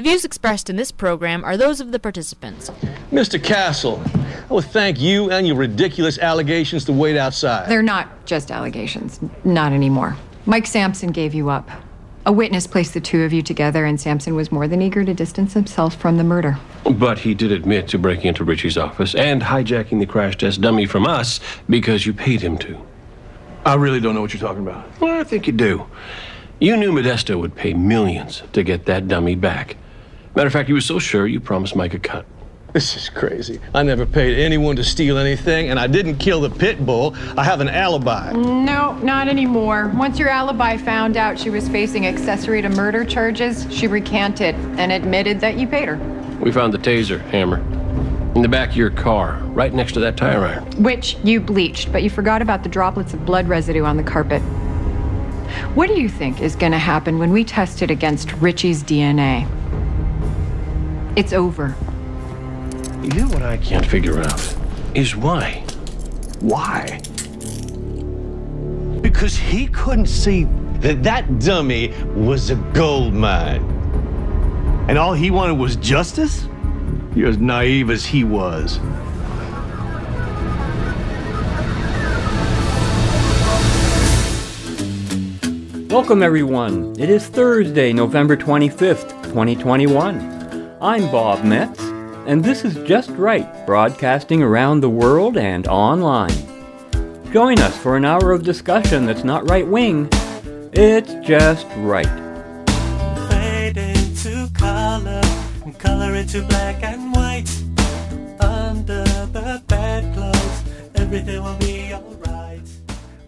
The views expressed in this program are those of the participants. Mr. Castle, I would thank you and your ridiculous allegations to wait outside. They're not just allegations. Not anymore. Mike Sampson gave you up. A witness placed the two of you together, and Sampson was more than eager to distance himself from the murder. But he did admit to breaking into Richie's office and hijacking the crash test dummy from us because you paid him to. I really don't know what you're talking about. Well, I think you do. You knew Modesto would pay millions to get that dummy back. Matter of fact, you were so sure you promised Mike a cut. This is crazy. I never paid anyone to steal anything, and I didn't kill the pit bull. I have an alibi. No, not anymore. Once your alibi found out she was facing accessory to murder charges, she recanted and admitted that you paid her. We found the taser, Hammer, in the back of your car, right next to that tire iron. Which you bleached, but you forgot about the droplets of blood residue on the carpet. What do you think is going to happen when we test it against Richie's DNA? It's over. You know what I can't figure out? Is why? Why? Because he couldn't see that that dummy was a gold mine. And all he wanted was justice? You're as naive as he was. Welcome, everyone. It is Thursday, November 25th, 2021. I'm Bob Metz, and this is Just Right, broadcasting around the world and online. Join us for an hour of discussion that's not right wing, it's just right. Fade into color, and color into black and white. Under the bedclothes, everything will be alright.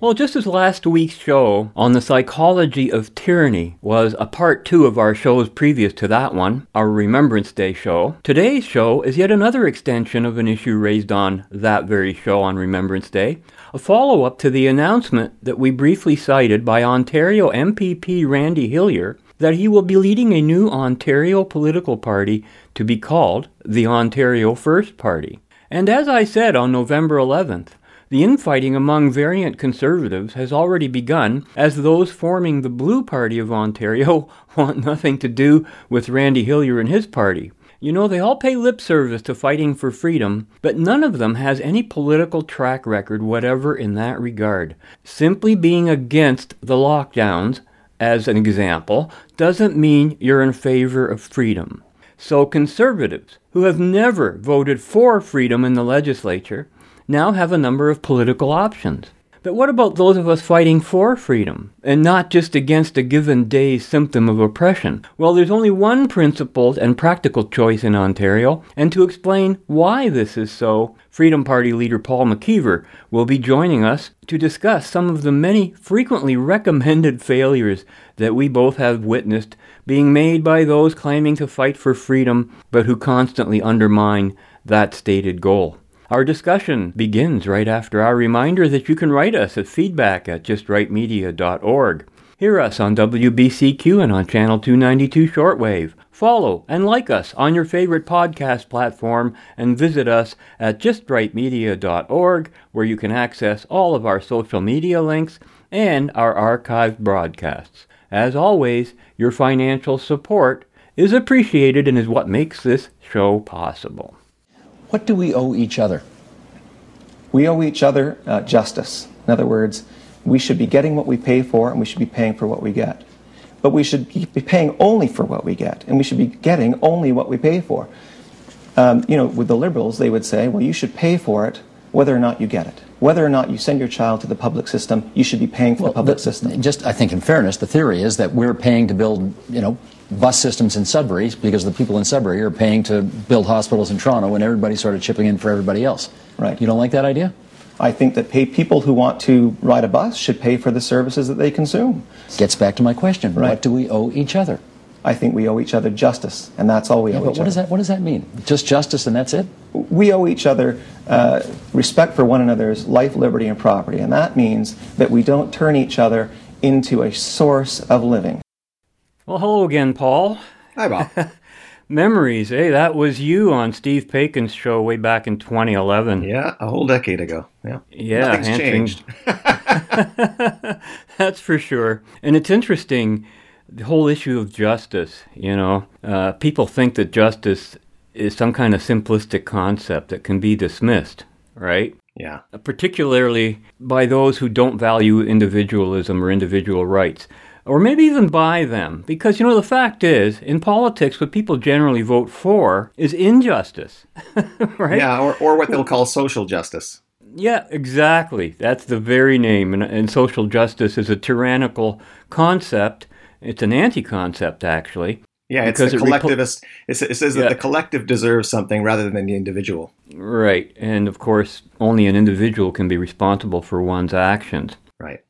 Well, just as last week's show on the psychology of tyranny was a part two of our shows previous to that one, our Remembrance Day show, today's show is yet another extension of an issue raised on that very show on Remembrance Day, a follow up to the announcement that we briefly cited by Ontario MPP Randy Hillier that he will be leading a new Ontario political party to be called the Ontario First Party. And as I said on November 11th, the infighting among variant conservatives has already begun, as those forming the Blue Party of Ontario want nothing to do with Randy Hillier and his party. You know, they all pay lip service to fighting for freedom, but none of them has any political track record whatever in that regard. Simply being against the lockdowns, as an example, doesn't mean you're in favor of freedom. So conservatives, who have never voted for freedom in the legislature, now have a number of political options. But what about those of us fighting for freedom and not just against a given day's symptom of oppression? Well, there's only one principled and practical choice in Ontario, and to explain why this is so, Freedom Party leader Paul McKeever will be joining us to discuss some of the many frequently recommended failures that we both have witnessed being made by those claiming to fight for freedom but who constantly undermine that stated goal. Our discussion begins right after our reminder that you can write us at feedback at justrightmedia.org. Hear us on WBCQ and on Channel 292 Shortwave. Follow and like us on your favorite podcast platform and visit us at justrightmedia.org where you can access all of our social media links and our archived broadcasts. As always, your financial support is appreciated and is what makes this show possible. What do we owe each other? We owe each other uh, justice. In other words, we should be getting what we pay for and we should be paying for what we get. But we should be paying only for what we get and we should be getting only what we pay for. Um, you know, with the liberals, they would say, well, you should pay for it whether or not you get it. Whether or not you send your child to the public system, you should be paying for Well, the public the- system. Just, I think, in fairness, the theory is that we're paying to build, you know, bus systems in Sudbury because the people in Sudbury are paying to build hospitals in Toronto, and everybody's sort of chipping in for everybody else. Right. You don't like that idea? I think that pay people who want to ride a bus should pay for the services that they consume. Gets back to my question. Right. What do we owe each other? I think we owe each other justice, and that's all we Yeah, owe but each what other. does that What does that mean? Just justice, and that's it? we owe each other uh, respect for one another's life, liberty, and property, and that means that we don't turn each other into a source of living. Well, hello again, Paul. Hi, Bob. Memories, Hey, That was you on Steve Paikin's show way back in 2011. yeah, a whole decade ago. Yeah. Yeah, Nothing's changed. That's for sure. And it's interesting the whole issue of justice, you know, uh, people think that justice is some kind of simplistic concept that can be dismissed, right? Yeah. Particularly by those who don't value individualism or individual rights, or maybe even by them. Because, you know, the fact is, in politics, what people generally vote for is injustice, right? Yeah, or, or what they'll call social justice. Yeah, exactly. That's the very name. And, and social justice is a tyrannical concept. It's an anti concept, actually. Yeah, it's the it collectivist. it, it says that Yeah. the collective deserves something rather than the individual. Right. And of course, only an individual can be responsible for one's actions. Right.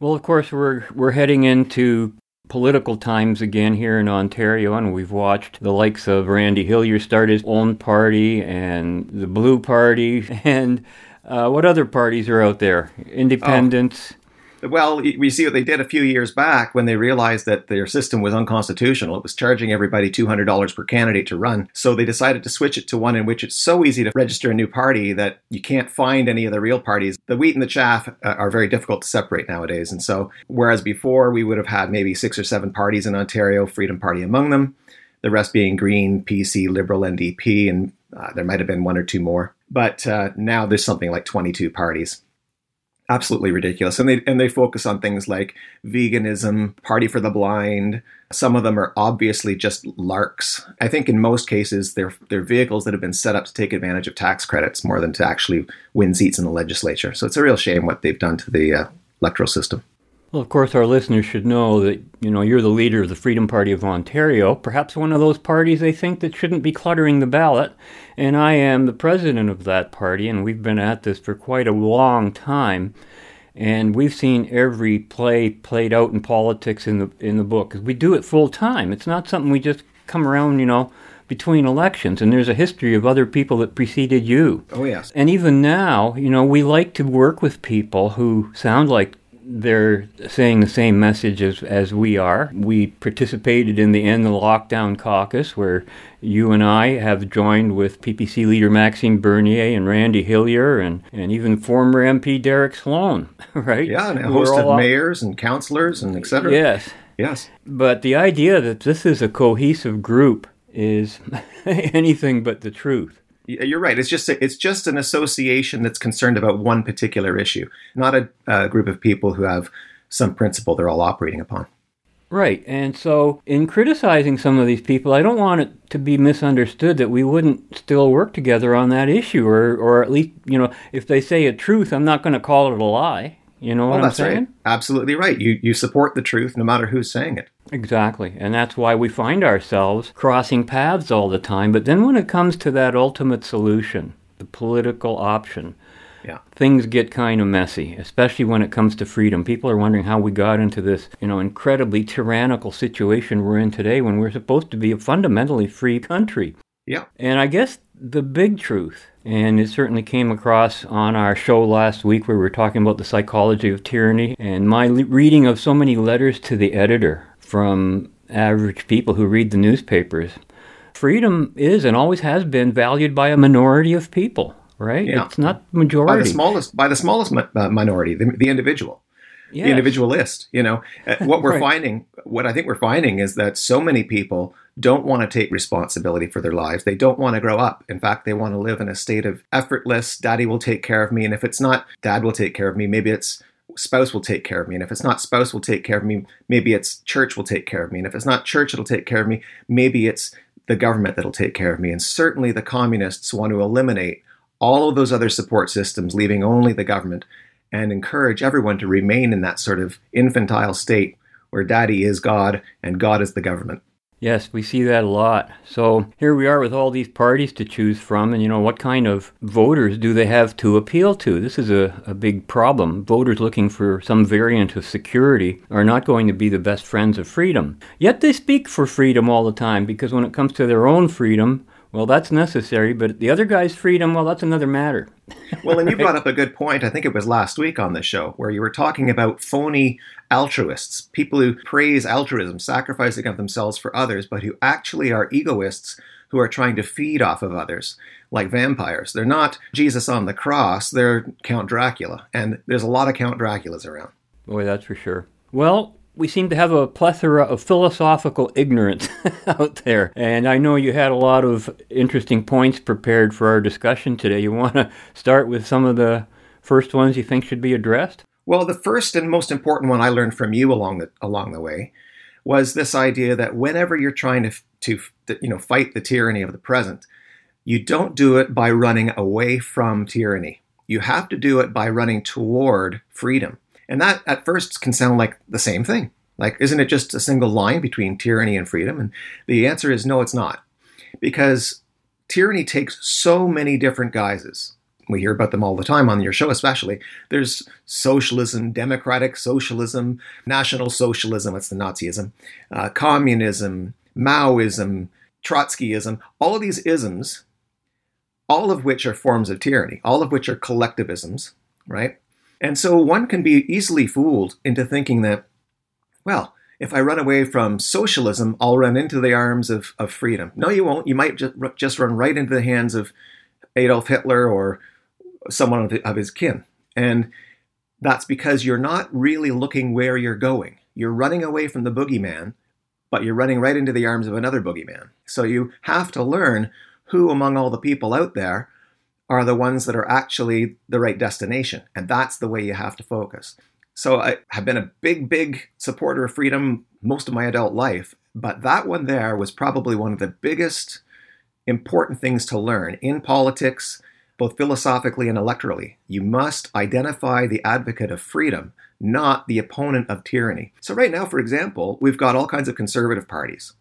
Well, of course, we're, we're heading into political times again here in Ontario, and we've watched the likes of Randy Hillier start his own party and the Blue Party, and uh, what other parties are out there? Independents. Well, we see what they did a few years back when they realized that their system was unconstitutional. It was charging everybody $200 per candidate to run. So they decided to switch it to one in which it's so easy to register a new party that you can't find any of the real parties. The wheat and the chaff uh, are very difficult to separate nowadays. And so, whereas before we would have had maybe six or seven parties in Ontario, Freedom Party among them, the rest being Green, PC, Liberal, NDP, and uh, there might have been one or two more. But uh, now there's something like 22 parties absolutely ridiculous. And they and they focus on things like veganism party for the blind. Some of them are obviously just larks. I think in most cases they're they're vehicles that have been set up to take advantage of tax credits more than to actually win seats in the legislature. So it's a real shame what they've done to the uh, electoral system Well, of course, our listeners should know that you know you're the leader of the Freedom Party of Ontario, perhaps one of those parties they think that shouldn't be cluttering the ballot, and I am the president of that party, and we've been at this for quite a long time, and we've seen every play played out in politics in the in the book. we do it full time. It's not something we just come around, you know, between elections. And there's a history of other people that preceded you. oh yes And even now, you know, we like to work with people who sound like they're saying the same message as, as we are. We participated in the End the Lockdown Caucus, where you and I have joined with PPC leader Maxime Bernier and Randy Hillier and, and even former MP Derek Sloan, right? yeah and a Who host of mayors and councillors and etc Yes. yes But the idea that this is a cohesive group is anything but the truth. You're right. It's just a, it's just an association that's concerned about one particular issue, not a, a group of people who have some principle they're all operating upon. Right. And so, in criticizing some of these people, I don't want it to be misunderstood that we wouldn't still work together on that issue, or, or at least, you know, if they say a truth, I'm not going to call it a lie. You know oh, what Well, I'm that's saying? right. Absolutely right. You you support the truth no matter who's saying it. Exactly. And that's why we find ourselves crossing paths all the time. But then when it comes to that ultimate solution, the political option, Yeah. things get kind of messy, especially when it comes to freedom. People are wondering how we got into this, you know, incredibly tyrannical situation we're in today when we're supposed to be a fundamentally free country. Yeah. And I guess the big truth, and it certainly came across on our show last week where we were talking about the psychology of tyranny, and my le- reading of so many letters to the editor from average people who read the newspapers. Freedom is and always has been valued by a minority of people, right? Yeah. It's not majority. By the smallest by the smallest mi- uh, minority, the, the individual. Yes. the individualist. You know, Uh, what we're Right. finding, what I think we're finding is that so many people don't want to take responsibility for their lives. They don't want to grow up. In fact, they want to live in a state of effortless, daddy will take care of me. And if it's not dad will take care of me, maybe it's spouse will take care of me. And if it's not spouse will take care of me, maybe it's church will take care of me. And if it's not church, it'll take care of me. Maybe it's the government that'll take care of me. And certainly the communists want to eliminate all of those other support systems, leaving only the government and encourage everyone to remain in that sort of infantile state where daddy is God and God is the government. Yes, we see that a lot. So here we are with all these parties to choose from, and you know, what kind of voters do they have to appeal to? This is a, a big problem. Voters looking for some variant of security are not going to be the best friends of freedom. Yet they speak for freedom all the time because when it comes to their own freedom, well, that's necessary, but the other guy's freedom, well, that's another matter. Well, and you brought up a good point. I think it was last week on the show where you were talking about phony altruists, people who praise altruism, sacrificing of themselves for others, but who actually are egoists who are trying to feed off of others, like vampires. They're not Jesus on the cross, they're Count Dracula. And there's a lot of Count Draculas around. Boy, that's for sure. Well, we seem to have a plethora of philosophical ignorance out there. And I know you had a lot of interesting points prepared for our discussion today. You want to start with some of the first ones you think should be addressed? Well, the first and most important one I learned from you along the along the way was this idea that whenever you're trying to to you know fight the tyranny of the present, you don't do it by running away from tyranny. You have to do it by running toward freedom. And that at first can sound like the same thing. Like, isn't it just a single line between tyranny and freedom? And the answer is no, it's not. Because tyranny takes so many different guises. We hear about them all the time on your show, especially. There's socialism, democratic socialism, national socialism, that's the Nazism, uh, communism, Maoism, Trotskyism, all of these isms all of which are forms of tyranny, all of which are collectivisms, right? And so one can be easily fooled into thinking that, well, if I run away from socialism, I'll run into the arms of, of freedom. No, you won't. You might just, just run right into the hands of Adolf Hitler or someone of, of his kin. And that's because you're not really looking where you're going. You're running away from the boogeyman, but you're running right into the arms of another boogeyman. So you have to learn who among all the people out there are the ones that are actually the right destination. And that's the way you have to focus. So I have been a big, big supporter of freedom most of my adult life, but that one there was probably one of the biggest important things to learn in politics, both philosophically and electorally. You must identify the advocate of freedom, not the opponent of tyranny. So, right now, for example, we've got all kinds of conservative parties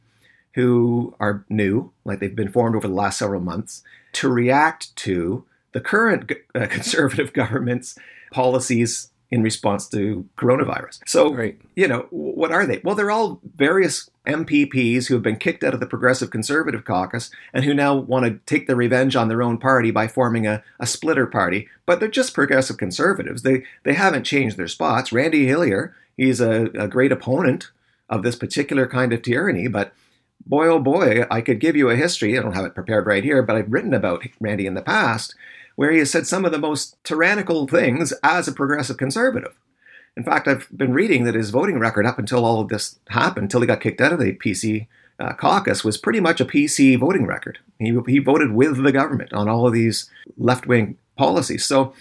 who are new, like they've been formed over the last several months, to react to the current uh, conservative government's policies in response to coronavirus. So, right. you know, what are they? Well, they're all various MPPs who have been kicked out of the Progressive Conservative Caucus and who now want to take the revenge on their own party by forming a, a splitter party. But they're just progressive conservatives. They they haven't changed their spots. Randy Hillier, he's a, a great opponent of this particular kind of tyranny, but boy, oh boy, I could give you a history. I don't have it prepared right here, but I've written about Randy in the past where he has said some of the most tyrannical things as a progressive conservative. In fact, I've been reading that his voting record up until all of this happened, until he got kicked out of the PC uh, caucus, was pretty much a PC voting record. He, he voted with the government on all of these left wing policies. So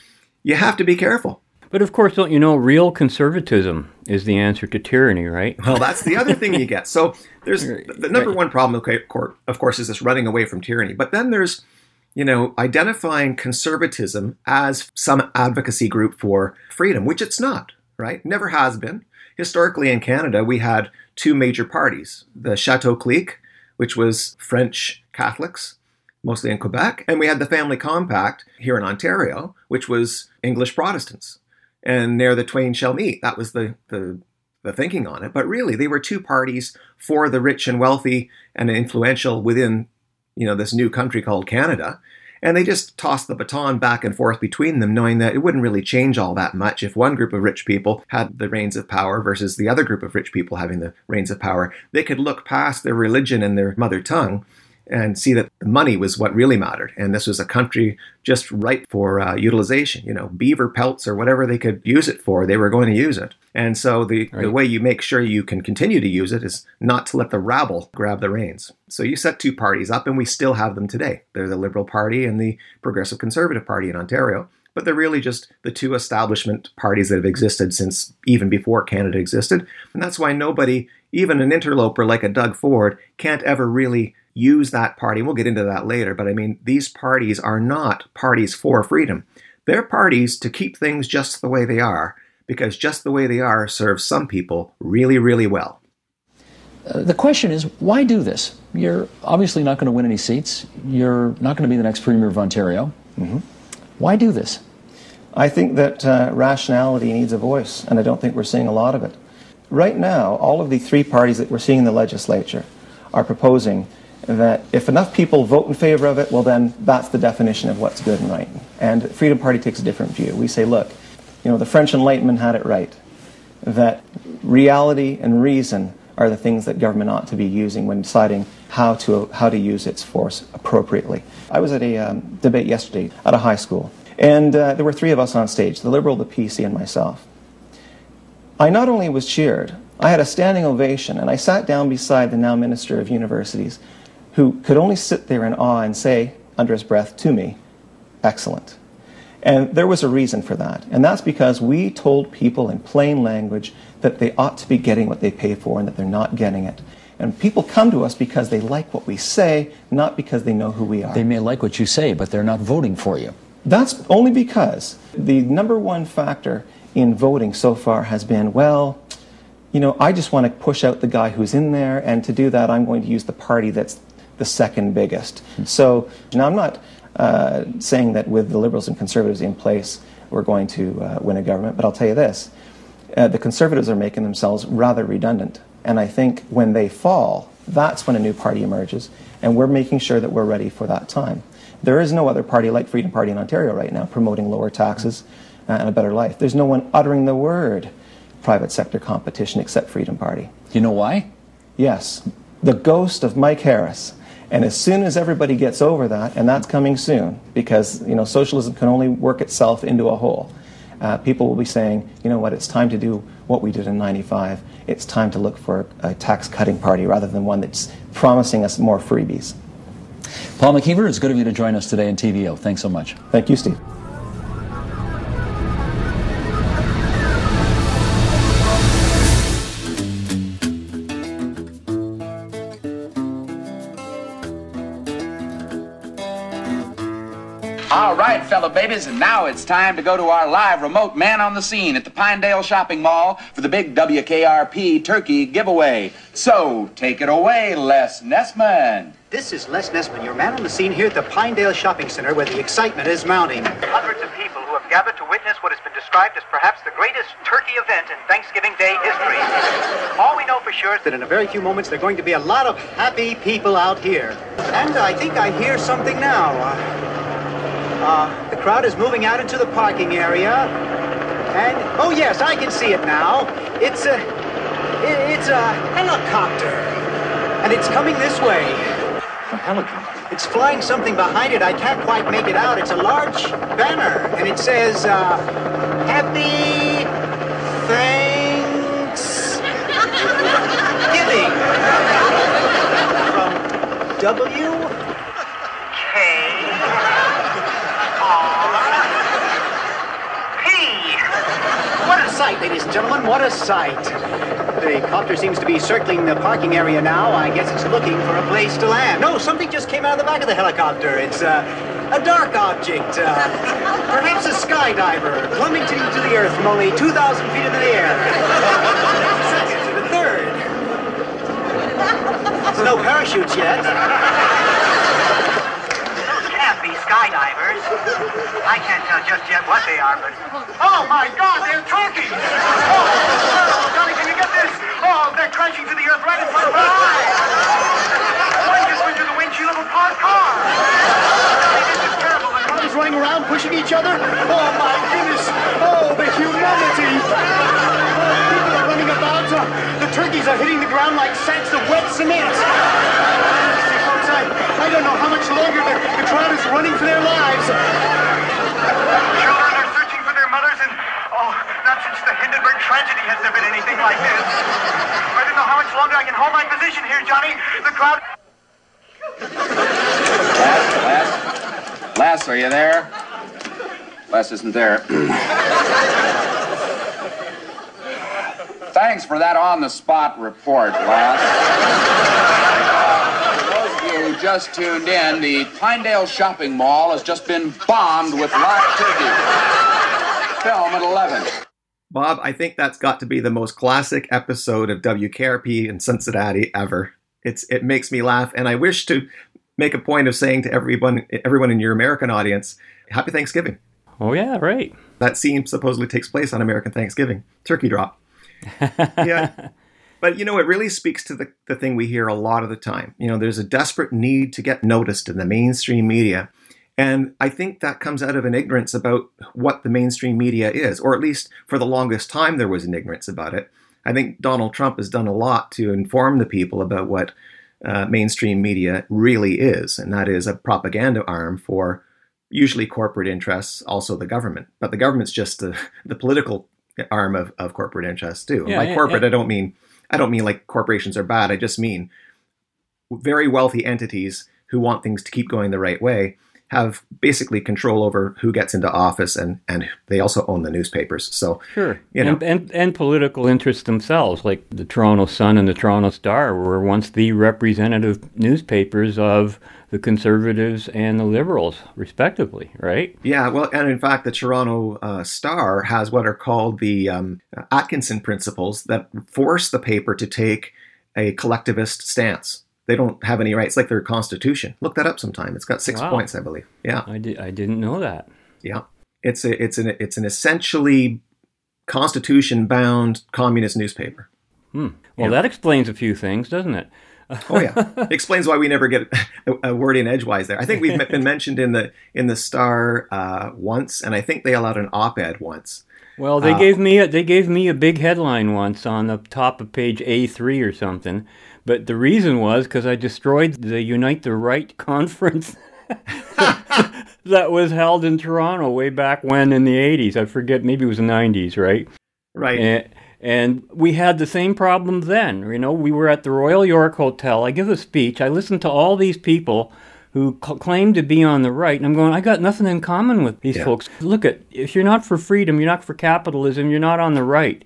you have to be careful. But of course, don't you know, real conservatism is the answer to tyranny, right? Well, that's the other thing you get. So there's the number one problem, of course, is this running away from tyranny. But then there's, you know, identifying conservatism as some advocacy group for freedom, which it's not, right? Never has been. Historically in Canada, we had two major parties the Chateau Clique, which was French Catholics, mostly in Quebec, and we had the Family Compact here in Ontario, which was English Protestants. And ne'er the twain shall meet. That was the, the the thinking on it. But really, they were two parties for the rich and wealthy and influential within, you know, this new country called Canada. And they just tossed the baton back and forth between them, knowing that it wouldn't really change all that much if one group of rich people had the reins of power versus the other group of rich people having the reins of power. They could look past their religion and their mother tongue and see that the money was what really mattered. And this was a country just ripe for uh, utilization. You know, beaver pelts or whatever they could use it for, they were going to use it. And so the, right. the way you make sure you can continue to use it is not to let the rabble grab the reins. So you set two parties up, and we still have them today. They're the Liberal Party and the Progressive Conservative Party in Ontario. But they're really just the two establishment parties that have existed since even before Canada existed. And that's why nobody, even an interloper like a Doug Ford, can't ever really use that party. We'll get into that later, but I mean, these parties are not parties for freedom. They're parties to keep things just the way they are, because just the way they are serves some people really, really well. Uh, the question is, why do this? You're obviously not going to win any seats. You're not going to be the next Premier of Ontario. Mm-hmm. Why do this? I think that uh, rationality needs a voice, and I don't think we're seeing a lot of it. Right now, all of the three parties that we're seeing in the legislature are proposing that if enough people vote in favor of it, well, then that's the definition of what's good and right. And Freedom Party takes a different view. We say, look, you know, the French Enlightenment had it right, that reality and reason are the things that government ought to be using when deciding how to, how to use its force appropriately. I was at a um, debate yesterday at a high school, and uh, there were three of us on stage the Liberal, the PC, and myself. I not only was cheered, I had a standing ovation, and I sat down beside the now Minister of Universities, who could only sit there in awe and say, under his breath, to me, Excellent. And there was a reason for that. And that's because we told people in plain language that they ought to be getting what they pay for and that they're not getting it. And people come to us because they like what we say, not because they know who we are. They may like what you say, but they're not voting for you. That's only because the number one factor in voting so far has been, well, you know, I just want to push out the guy who's in there, and to do that, I'm going to use the party that's the second biggest. So now I'm not uh, saying that with the Liberals and Conservatives in place, we're going to uh, win a government, but I'll tell you this uh, the Conservatives are making themselves rather redundant. And I think when they fall, that's when a new party emerges, and we're making sure that we're ready for that time. There is no other party like Freedom Party in Ontario right now promoting lower taxes uh, and a better life. There's no one uttering the word private sector competition except Freedom Party. You know why? Yes, the ghost of Mike Harris. And as soon as everybody gets over that, and that's coming soon, because you know socialism can only work itself into a hole, uh, people will be saying, you know what, it's time to do what we did in '95. It's time to look for a tax-cutting party rather than one that's promising us more freebies. Paul McKeever, it's good of you to join us today in TVO. Thanks so much. Thank you, Steve. Right, fellow babies, and now it's time to go to our live remote man on the scene at the Pinedale Shopping Mall for the big WKRP turkey giveaway. So take it away, Les Nessman. This is Les Nessman, your man on the scene here at the Pinedale Shopping Center where the excitement is mounting. Hundreds of people who have gathered to witness what has been described as perhaps the greatest turkey event in Thanksgiving Day history. All we know for sure is That in a very few moments there are going to be a lot of happy people out here. And I think I hear something now. Uh, uh, the crowd is moving out into the parking area. And, oh yes, I can see it now. It's a, it's a helicopter. And it's coming this way. A helicopter. It's flying something behind it. I can't quite make it out. It's a large banner, and it says, uh, Happy Thanks Giving. From W What a sight, ladies and gentlemen, what a sight. The copter seems to be circling the parking area now. I guess it's looking for a place to land. No, something just came out of the back of the helicopter. It's uh, a dark object. Uh, perhaps a skydiver plummeting to the earth from only 2,000 feet into the air. Second to the third. There's no parachutes yet. Those can't be skydivers. I can't tell just yet what they are, but. Oh my god, they're turkeys! Oh, Johnny, can you get this? Oh, they're crashing to the earth right in front of my eyes! One just went through the windshield of a parked car! This is terrible. The Cars running around, pushing each other. Oh my goodness! Oh, the humanity! Oh, people are running about. Uh, the turkeys are hitting the ground like sacks of wet cement. See, folks, I, I don't know how much longer the, the crowd is running for their lives. Children are searching for their mothers, and oh, not since the Hindenburg tragedy has there been anything like this. I don't know how much longer I can hold my position here, Johnny. The crowd. Les? Les, are you there? Les isn't there. Thanks for that on the spot report, Les. For those you just tuned in, the Pinedale Shopping Mall has just been bombed with live turkey. Film at 11. Bob, I think that's got to be the most classic episode of WKRP in Cincinnati ever. It's it makes me laugh, and I wish to make a point of saying to everyone everyone in your American audience, Happy Thanksgiving. Oh yeah, right. That scene supposedly takes place on American Thanksgiving. Turkey drop. yeah. But you know, it really speaks to the, the thing we hear a lot of the time. You know, there's a desperate need to get noticed in the mainstream media. And I think that comes out of an ignorance about what the mainstream media is, or at least for the longest time there was an ignorance about it. I think Donald Trump has done a lot to inform the people about what uh, mainstream media really is, and that is a propaganda arm for usually corporate interests, also the government. But the government's just the, the political arm of, of corporate interests too. Yeah, By yeah, corporate, yeah. I don't mean I don't mean like corporations are bad. I just mean very wealthy entities who want things to keep going the right way have basically control over who gets into office and and they also own the newspapers. So Sure. you know, and, and, and political interests themselves, like the Toronto Sun and the Toronto Star, were once the representative newspapers of the Conservatives and the Liberals, respectively, right? Yeah, well, and in fact, the Toronto uh, Star has what are called the um, Atkinson principles that force the paper to take a collectivist stance. They don't have any rights, like their constitution. Look that up sometime. It's got six Wow. points, I believe. Yeah, I, di- I didn't know that. yeah. It's a it's an it's an essentially constitution bound communist newspaper. Hmm. Well, that explains a few things, doesn't it? Oh yeah, explains why we never get a, a word in edgewise there. I think we've been mentioned in the in the Star uh, once, and I think they allowed an op-ed once. Well, they Uh, gave me a, they gave me a big headline once on the top of page A3 or something, but the reason was because I destroyed the Unite the Right conference that was held in Toronto way back when in the 80s. I forget, maybe it was the 90s, right? Right. And, and we had the same problem then. You know, we were at the Royal York Hotel. I give a speech. I listened to all these people who cl- claim to be on the right, and I'm going, I got nothing in common with these Yeah. folks. Look at if you're not for freedom, you're not for capitalism, you're not on the right.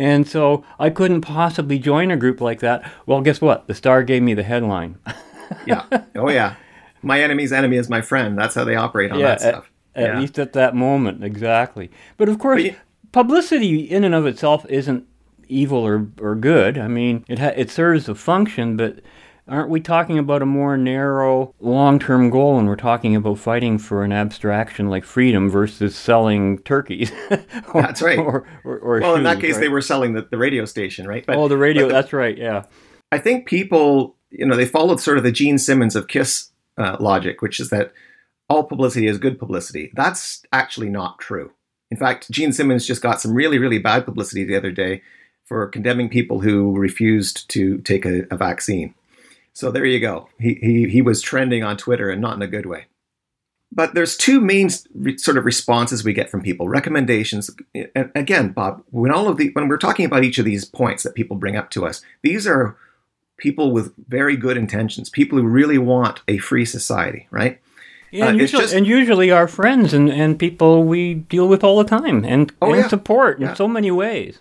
And so I couldn't possibly join a group like that. Well, guess what? The Star gave me the headline. yeah. Oh yeah. My enemy's enemy is my friend. That's how they operate on yeah, that stuff. At, at least at that moment, exactly. But of course, But you- publicity in and of itself isn't evil or, or good. I mean, it ha- it serves a function, but aren't we talking about a more narrow, long-term goal when we're talking about fighting for an abstraction like freedom versus selling turkeys? Or- That's right. Or, or, or well, in that case, right? they were selling the, the radio station, right? oh, the radio. but the- that's right. Yeah. I think people, you know, they followed sort of the Gene Simmons of Kiss uh, logic, which is that all publicity is good publicity. That's actually not true. In fact, Gene Simmons just got some really, really bad publicity the other day for condemning people who refused to take a, a vaccine. So there you go. He, he, he was trending on Twitter and not in a good way. But there's two main re- sort of responses we get from people, recommendations. And again, Bob, when all of the when we're talking about each of these points that people bring up to us, these are people with very good intentions, people who really want a free society, right? Yeah, Uh, and, it's usually, just- and usually our friends and, and people we deal with all the time and, Oh, and yeah. support in Yeah. so many ways.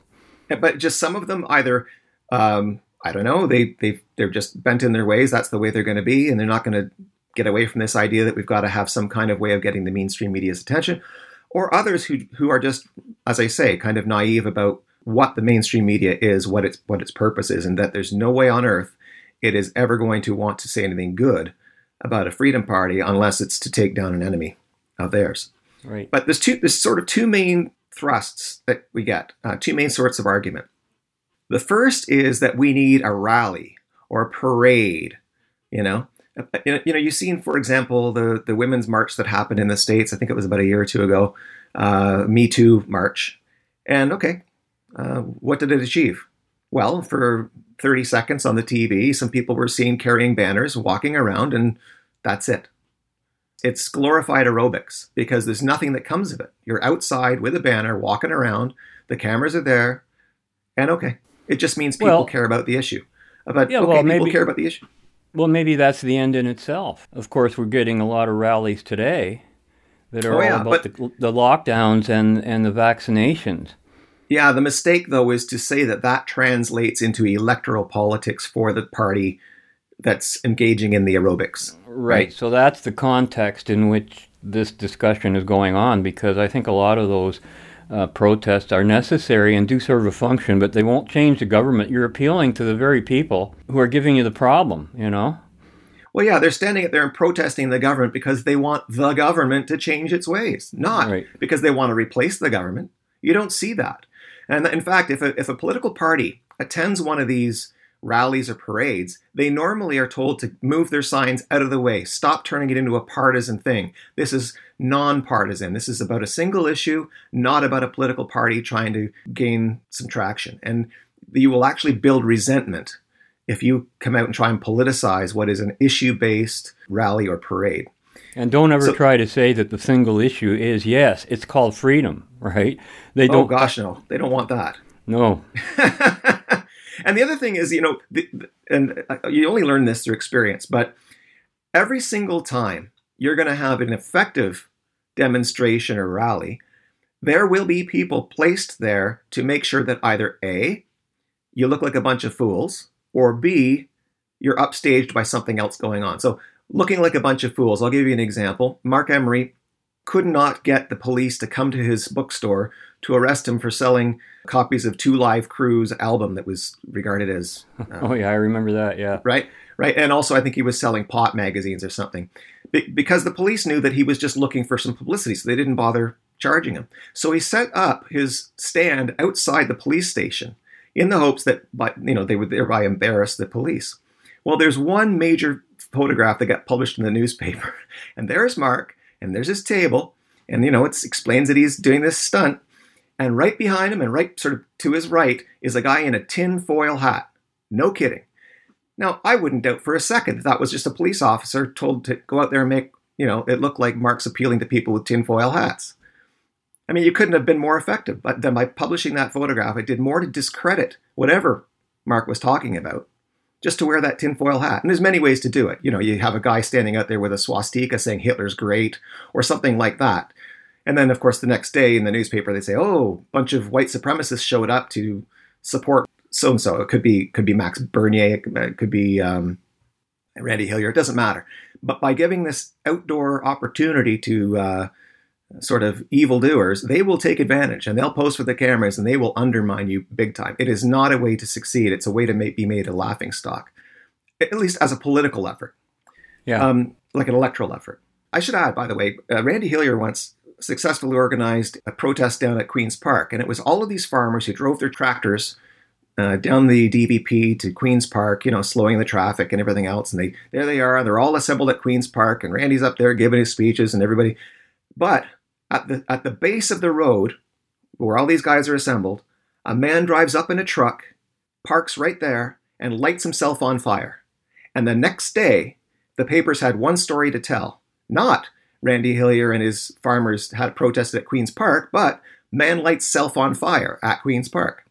but just some of them either um, I don't know they they they're just bent in their ways. That's the way they're going to be, and they're not going to get away from this idea that we've got to have some kind of way of getting the mainstream media's attention. Or others who who are just, as I say, kind of naive about what the mainstream media is, what its what its purpose is, and that there's no way on earth it is ever going to want to say anything good about a freedom party unless it's to take down an enemy of theirs. Right. But there's two there's sort of two main thrusts that we get, uh, two main sorts of argument. The first is that we need a rally or a parade, you know. Uh, You know, you know, you've seen, for example, the, the women's march that happened in the States, I think it was about a year or two ago, uh, Me Too march. And okay, uh, what did it achieve? Well, for 30 seconds on the TV, some people were seen carrying banners, walking around, and that's it. It's glorified aerobics because there's nothing that comes of it. You're outside with a banner, walking around, the cameras are there, and okay, it just means people Well- care about the issue. About Yeah, okay, well, people maybe- care about the issue. Well, maybe that's the end in itself. Of course, we're getting a lot of rallies today that are Oh, yeah, all about the, the lockdowns and, and the vaccinations. Yeah, the mistake though is to say that that translates into electoral politics for the party that's engaging in the aerobics. Right. So that's the context in which this discussion is going on because I think a lot of those uh, protests are necessary and do serve a function, but they won't change the government. You're appealing to the very people who are giving you the problem, you know? Well, yeah, they're standing up there and protesting the government because they want the government to change its ways, not Right. because they want to replace the government. You don't see that. And in fact, if a, if a political party attends one of these rallies or parades, they normally are told to move their signs out of the way, stop turning it into a partisan thing. This is nonpartisan. This is about a single issue, not about a political party trying to gain some traction. And you will actually build resentment if you come out and try and politicize what is an issue based rally or parade. And don't ever So- try to say that the single issue is yes, it's called freedom, right? They Oh don't Oh gosh, no, they don't want that. No. And the other thing is, you know, the, and uh, you only learn this through experience, but every single time you're going to have an effective demonstration or rally, there will be people placed there to make sure that either A, you look like a bunch of fools, or B, you're upstaged by something else going on. So, looking like a bunch of fools, I'll give you an example. Marc Emery could not get the police to come to his bookstore to arrest him for selling copies of Two Live Crew's album that was regarded as uh, Oh yeah, I remember that. Yeah. right? Right. And also, I think he was selling pot magazines or something Be- because the police knew that he was just looking for some publicity, so they didn't bother charging him. So he set up his stand outside the police station in the hopes that, by, you know, they would thereby embarrass the police. Well, there's one major photograph that got published in the newspaper, and there's Marc, and there's his table, and you know, it explains that he's doing this stunt. And right behind him, and right sort of to his right, is a guy in a tin foil hat. No kidding. Now, I wouldn't doubt for a second that that was just a police officer told to go out there and make, you know, it look like Marc's appealing to people with tinfoil hats. I mean, you couldn't have been more effective. But then by publishing that photograph, it did more to discredit whatever Mark was talking about, just to wear that tinfoil hat. And there's many ways to do it. You know, you have a guy standing out there with a swastika saying Hitler's great, or something like that. And then, of course, the next day in the newspaper, they say, "Oh, a bunch of white supremacists showed up to support so and so." It could be could be Max Bernier, it could be um, Randy Hillier. It doesn't matter. But by giving this outdoor opportunity to uh, sort of evildoers, they will take advantage and they'll pose for the cameras and they will undermine you big time. It is not a way to succeed. It's a way to make, be made a laughing stock, at least as a political effort, Yeah. um, like an electoral effort. I should add, by the way, uh, Randy Hillier once successfully organized a protest down at Queen's Park, and it was all of these farmers who drove their tractors uh, down the DVP to Queen's Park, you know, slowing the traffic and everything else. And they there they are, they're all assembled at Queen's Park, and Randy's up there giving his speeches, and everybody. But at the at the base of the road, where all these guys are assembled, a man drives up in a truck, parks right there, and lights himself on fire. And the next day, the papers had one story to tell. Not Randy Hillier and his farmers had protested at Queen's Park, but man lights self on fire at Queen's Park.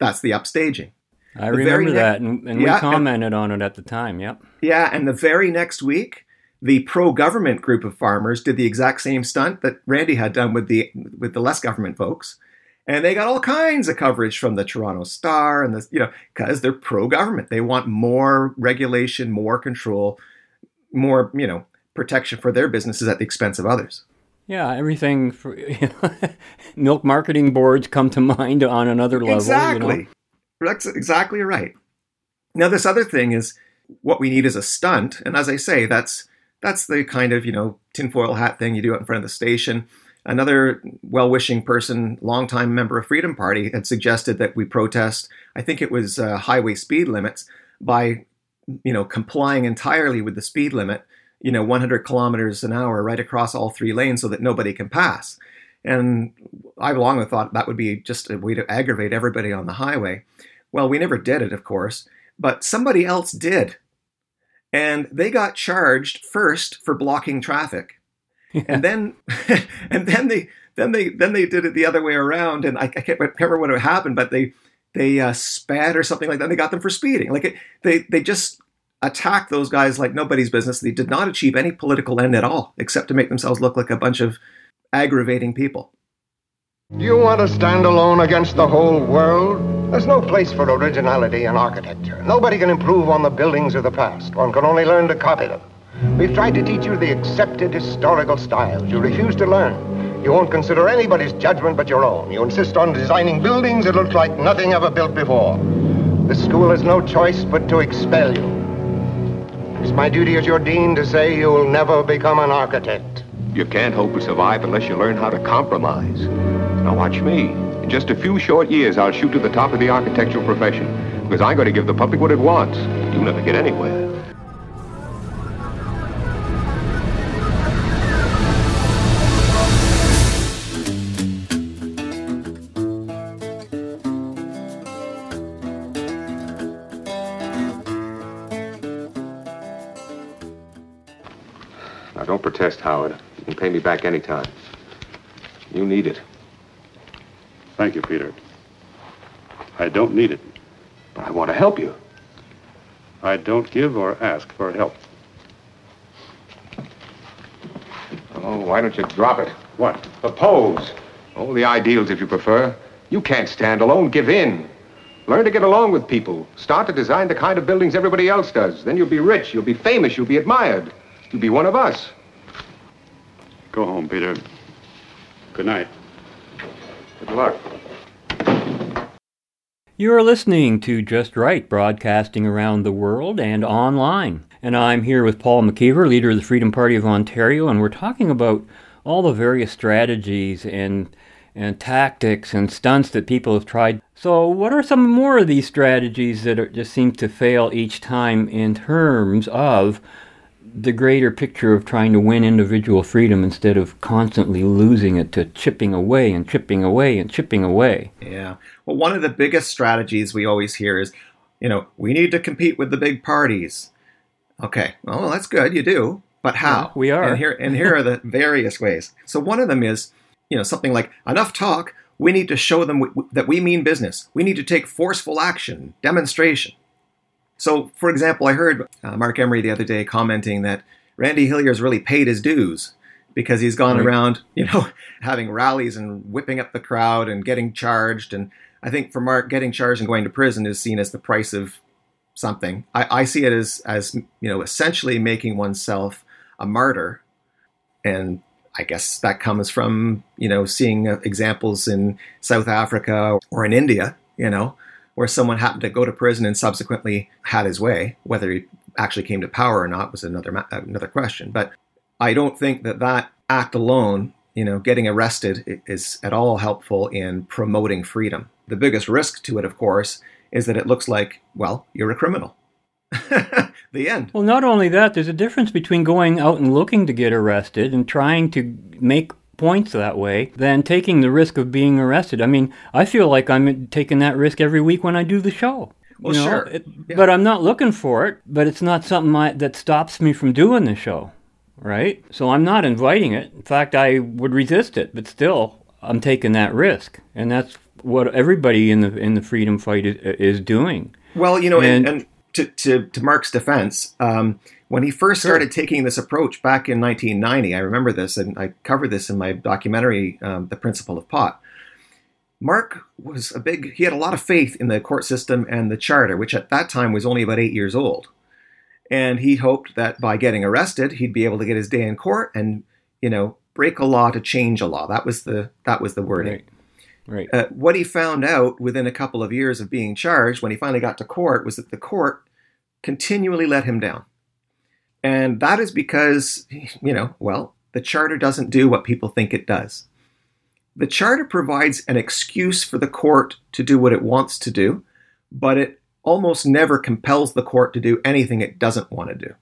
That's the upstaging. I The remember ne- that, and, and Yeah, we and- commented on it at the time. Yep. Yeah, and the very next week, the pro-government group of farmers did the exact same stunt that Randy had done with the with the less government folks, and they got all kinds of coverage from the Toronto Star and the you know because they're pro-government. They want more regulation, more control, more you know protection for their businesses at the expense of others. Yeah, everything. For, milk marketing boards come to mind on another level. Exactly. You know? That's exactly right. Now, this other thing is what we need is a stunt, and as I say, that's that's the kind of you know tinfoil hat thing you do out in front of the station. Another well-wishing person, longtime member of Freedom Party, had suggested that we protest. I think it was uh, highway speed limits by you know complying entirely with the speed limit, you know 100 kilometers an hour right across all three lanes so that nobody can pass. And I've long thought that would be just a way to aggravate everybody on the highway. Well, we never did it, of course, but somebody else did. And they got charged first for blocking traffic. And then and then they then they then they did it the other way around and I, I can't remember what happened, but they they uh, spat or something like that. And they got them for speeding. Like it, they they just attacked those guys like nobody's business. They did not achieve any political end at all, except to make themselves look like a bunch of aggravating people. Do you want to stand alone against the whole world? There's no place for originality in architecture. Nobody can improve on the buildings of the past. One can only learn to copy them. We've tried to teach you the accepted historical styles. You refuse to learn. You won't consider anybody's judgment but your own. You insist on designing buildings that look like nothing ever built before. The school has no choice but to expel you. It's my duty as your dean to say you will never become an architect. You can't hope to survive unless you learn how to compromise. Now watch me. In just a few short years, I'll shoot to the top of the architectural profession. Because I'm going to give the public what it wants. You'll never get anywhere. Don't protest, Howard. You can pay me back anytime. You need it. Thank you, Peter. I don't need it. But I want to help you. I don't give or ask for help. Oh, why don't you drop it? What? Oppose. Oh, the ideals, if you prefer. You can't stand alone. Give in. Learn to get along with people. Start to design the kind of buildings everybody else does. Then you'll be rich, you'll be famous, you'll be admired. You'll be one of us. Go home, Peter. Good night. Good luck. You are listening to Just Right, broadcasting around the world and online. And I'm here with Paul McKeever, leader of the Freedom Party of Ontario, and we're talking about all the various strategies and and tactics and stunts that people have tried. So, what are some more of these strategies that are, just seem to fail each time in terms of the greater picture of trying to win individual freedom instead of constantly losing it to chipping away and chipping away and chipping away? Yeah. Well, one of the biggest strategies we always hear is, you know, we need to compete with the big parties. Okay, well, that's good, you do, but how? Yeah, we are. And here, and here are the various ways. So, one of them is you know, something like enough talk. We need to show them w- that we mean business. We need to take forceful action, demonstration. So, for example, I heard uh, Marc Emery the other day commenting that Randy Hillier's really paid his dues because he's gone Right. around, you know, having rallies and whipping up the crowd and getting charged. And I think for Marc, getting charged and going to prison is seen as the price of something. I, I see it as, as you know, essentially making oneself a martyr and I guess that comes from you know seeing uh, examples in South Africa or in India, you know, where someone happened to go to prison and subsequently had his way. Whether he actually came to power or not was another ma- another question. But I don't think that that act alone, you know, getting arrested is at all helpful in promoting freedom. The biggest risk to it, of course, is that it looks like well you're a criminal. the end. Well, not only that, there's a difference between going out and looking to get arrested and trying to make points that way than taking the risk of being arrested. I mean, I feel like I'm taking that risk every week when I do the show. Well, you know? sure. It- But I'm not looking for it, but it's not something I, that stops me from doing the show, right? So I'm not inviting it. In fact, I would resist it, but still, I'm taking that risk. And that's what everybody in the in the freedom fight is, is doing. Well, you know, and, And- and to, to, to Marc's defense, um, when he first started taking this approach back in 1990, I remember this, and I covered this in my documentary, um, The Principle of Pot. Marc was a big, he had a lot of faith in the court system and the charter, which at that time was only about eight years old. And he hoped that by getting arrested, he'd be able to get his day in court and, you know, break a law to change a law. That was the, that was the wording. Right. Right. Uh, what he found out within a couple of years of being charged, when he finally got to court, was that the court continually let him down. And that is because, you know, well, the charter doesn't do what people think it does. The charter provides an excuse for the court to do what it wants to do, but it almost never compels the court to do anything it doesn't want to do.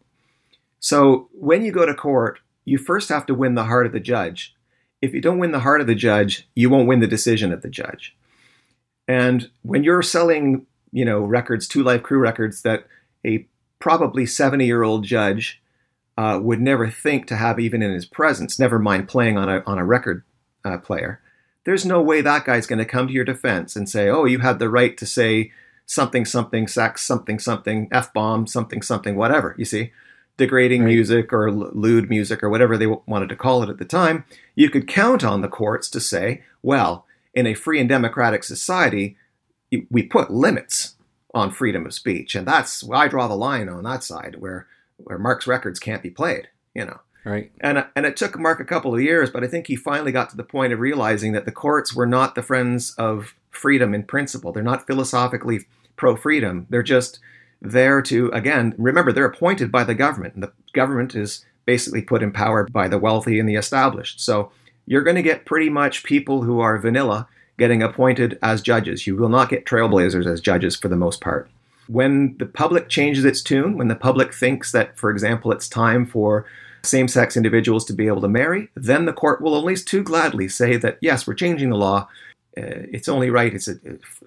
So when you go to court, you first have to win the heart of the judge. If you don't win the heart of the judge, you won't win the decision of the judge. And when you're selling, you know, records, 2 Live Crew records that a probably 70 year old judge uh, would never think to have even in his presence, never mind playing on a, on a record uh, player, there's no way that guy's going to come to your defense and say, oh, you had the right to say something, something, sex, something, something, F bomb, something, something, whatever, you see? Degrading music or l- lewd music or whatever they w- wanted to call it at the time. You could count on the courts to say, well, in a free and democratic society, we put limits on freedom of speech. And that's, well, I draw the line on that side where, where Marc's records can't be played, you know. Right. And and it took Mark a couple of years, but I think he finally got to the point of realizing that the courts were not the friends of freedom in principle. They're not philosophically pro freedom. They're just there to again remember they're appointed by the government, and the government is basically put in power by the wealthy and the established. So you're going to get pretty much people who are vanilla getting appointed as judges. You will not get trailblazers as judges for the most part. When the public changes its tune, when the public thinks that, for example, it's time for same sex individuals to be able to marry, then the court will at least too gladly say that, yes, we're changing the law. Uh, it's only right, it's a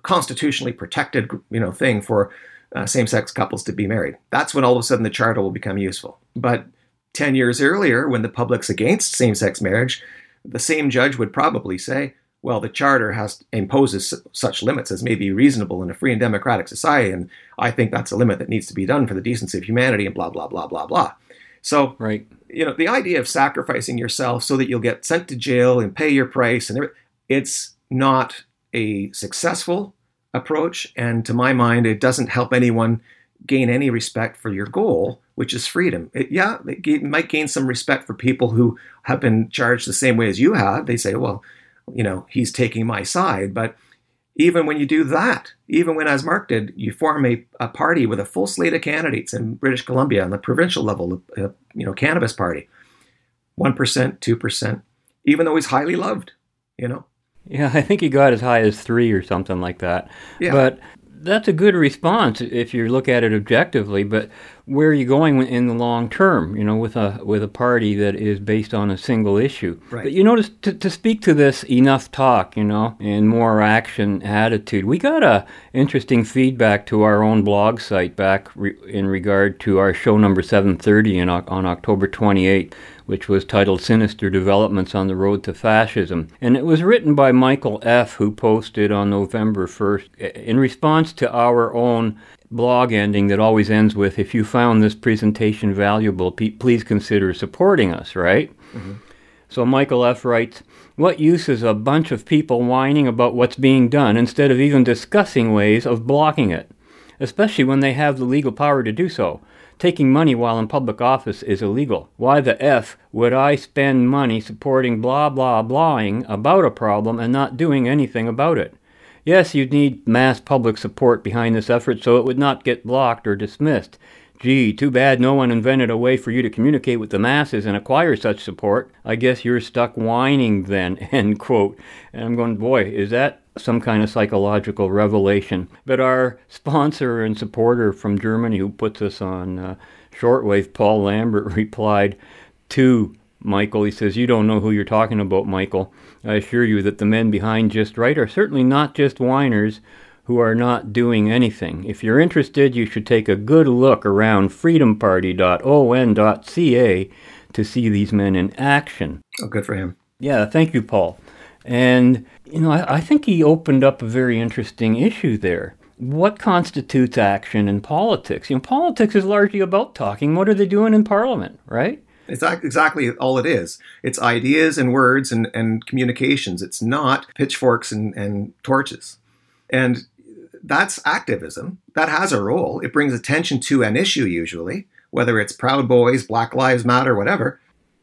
constitutionally protected you know, thing for uh, same sex couples to be married. That's when all of a sudden the charter will become useful. But 10 years earlier, when the public's against same sex marriage, the same judge would probably say, well, the charter has imposes such limits as may be reasonable in a free and democratic society, and I think that's a limit that needs to be done for the decency of humanity, and blah blah blah blah blah. So, right, you know, the idea of sacrificing yourself so that you'll get sent to jail and pay your price, and it's not a successful approach, and to my mind, it doesn't help anyone gain any respect for your goal, which is freedom. It, yeah, it might gain some respect for people who have been charged the same way as you have. They say, well you know, he's taking my side. But even when you do that, even when, as Marc did, you form a, a party with a full slate of candidates in British Columbia on the provincial level, uh, you know, cannabis party, 1%, 2%, even though he's highly loved, you know. Yeah, I think he got as high as three or something like that. Yeah. But that's a good response if you look at it objectively. But where are you going in the long term? You know, with a with a party that is based on a single issue. Right. But you notice to, to speak to this enough talk, you know, and more action attitude. We got a interesting feedback to our own blog site back re- in regard to our show number seven thirty on October twenty eighth which was titled Sinister Developments on the Road to Fascism. And it was written by Michael F., who posted on November 1st in response to our own blog ending that always ends with If you found this presentation valuable, please consider supporting us, right? Mm-hmm. So Michael F. writes, What use is a bunch of people whining about what's being done instead of even discussing ways of blocking it, especially when they have the legal power to do so? Taking money while in public office is illegal. Why the F would I spend money supporting blah blah blahing about a problem and not doing anything about it? Yes, you'd need mass public support behind this effort so it would not get blocked or dismissed. Gee, too bad no one invented a way for you to communicate with the masses and acquire such support. I guess you're stuck whining then, end quote. And I'm going, boy, is that some kind of psychological revelation. But our sponsor and supporter from Germany, who puts us on uh, shortwave, Paul Lambert, replied to Michael. He says, You don't know who you're talking about, Michael. I assure you that the men behind Just Right are certainly not just whiners who are not doing anything. If you're interested, you should take a good look around freedomparty.on.ca to see these men in action. Oh, good for him. Yeah, thank you, Paul. And, you know, I, I think he opened up a very interesting issue there. What constitutes action in politics? You know, politics is largely about talking. What are they doing in Parliament, right? It's exactly all it is. It's ideas and words and, and communications. It's not pitchforks and, and torches. And that's activism. That has a role. It brings attention to an issue, usually, whether it's Proud Boys, Black Lives Matter, whatever.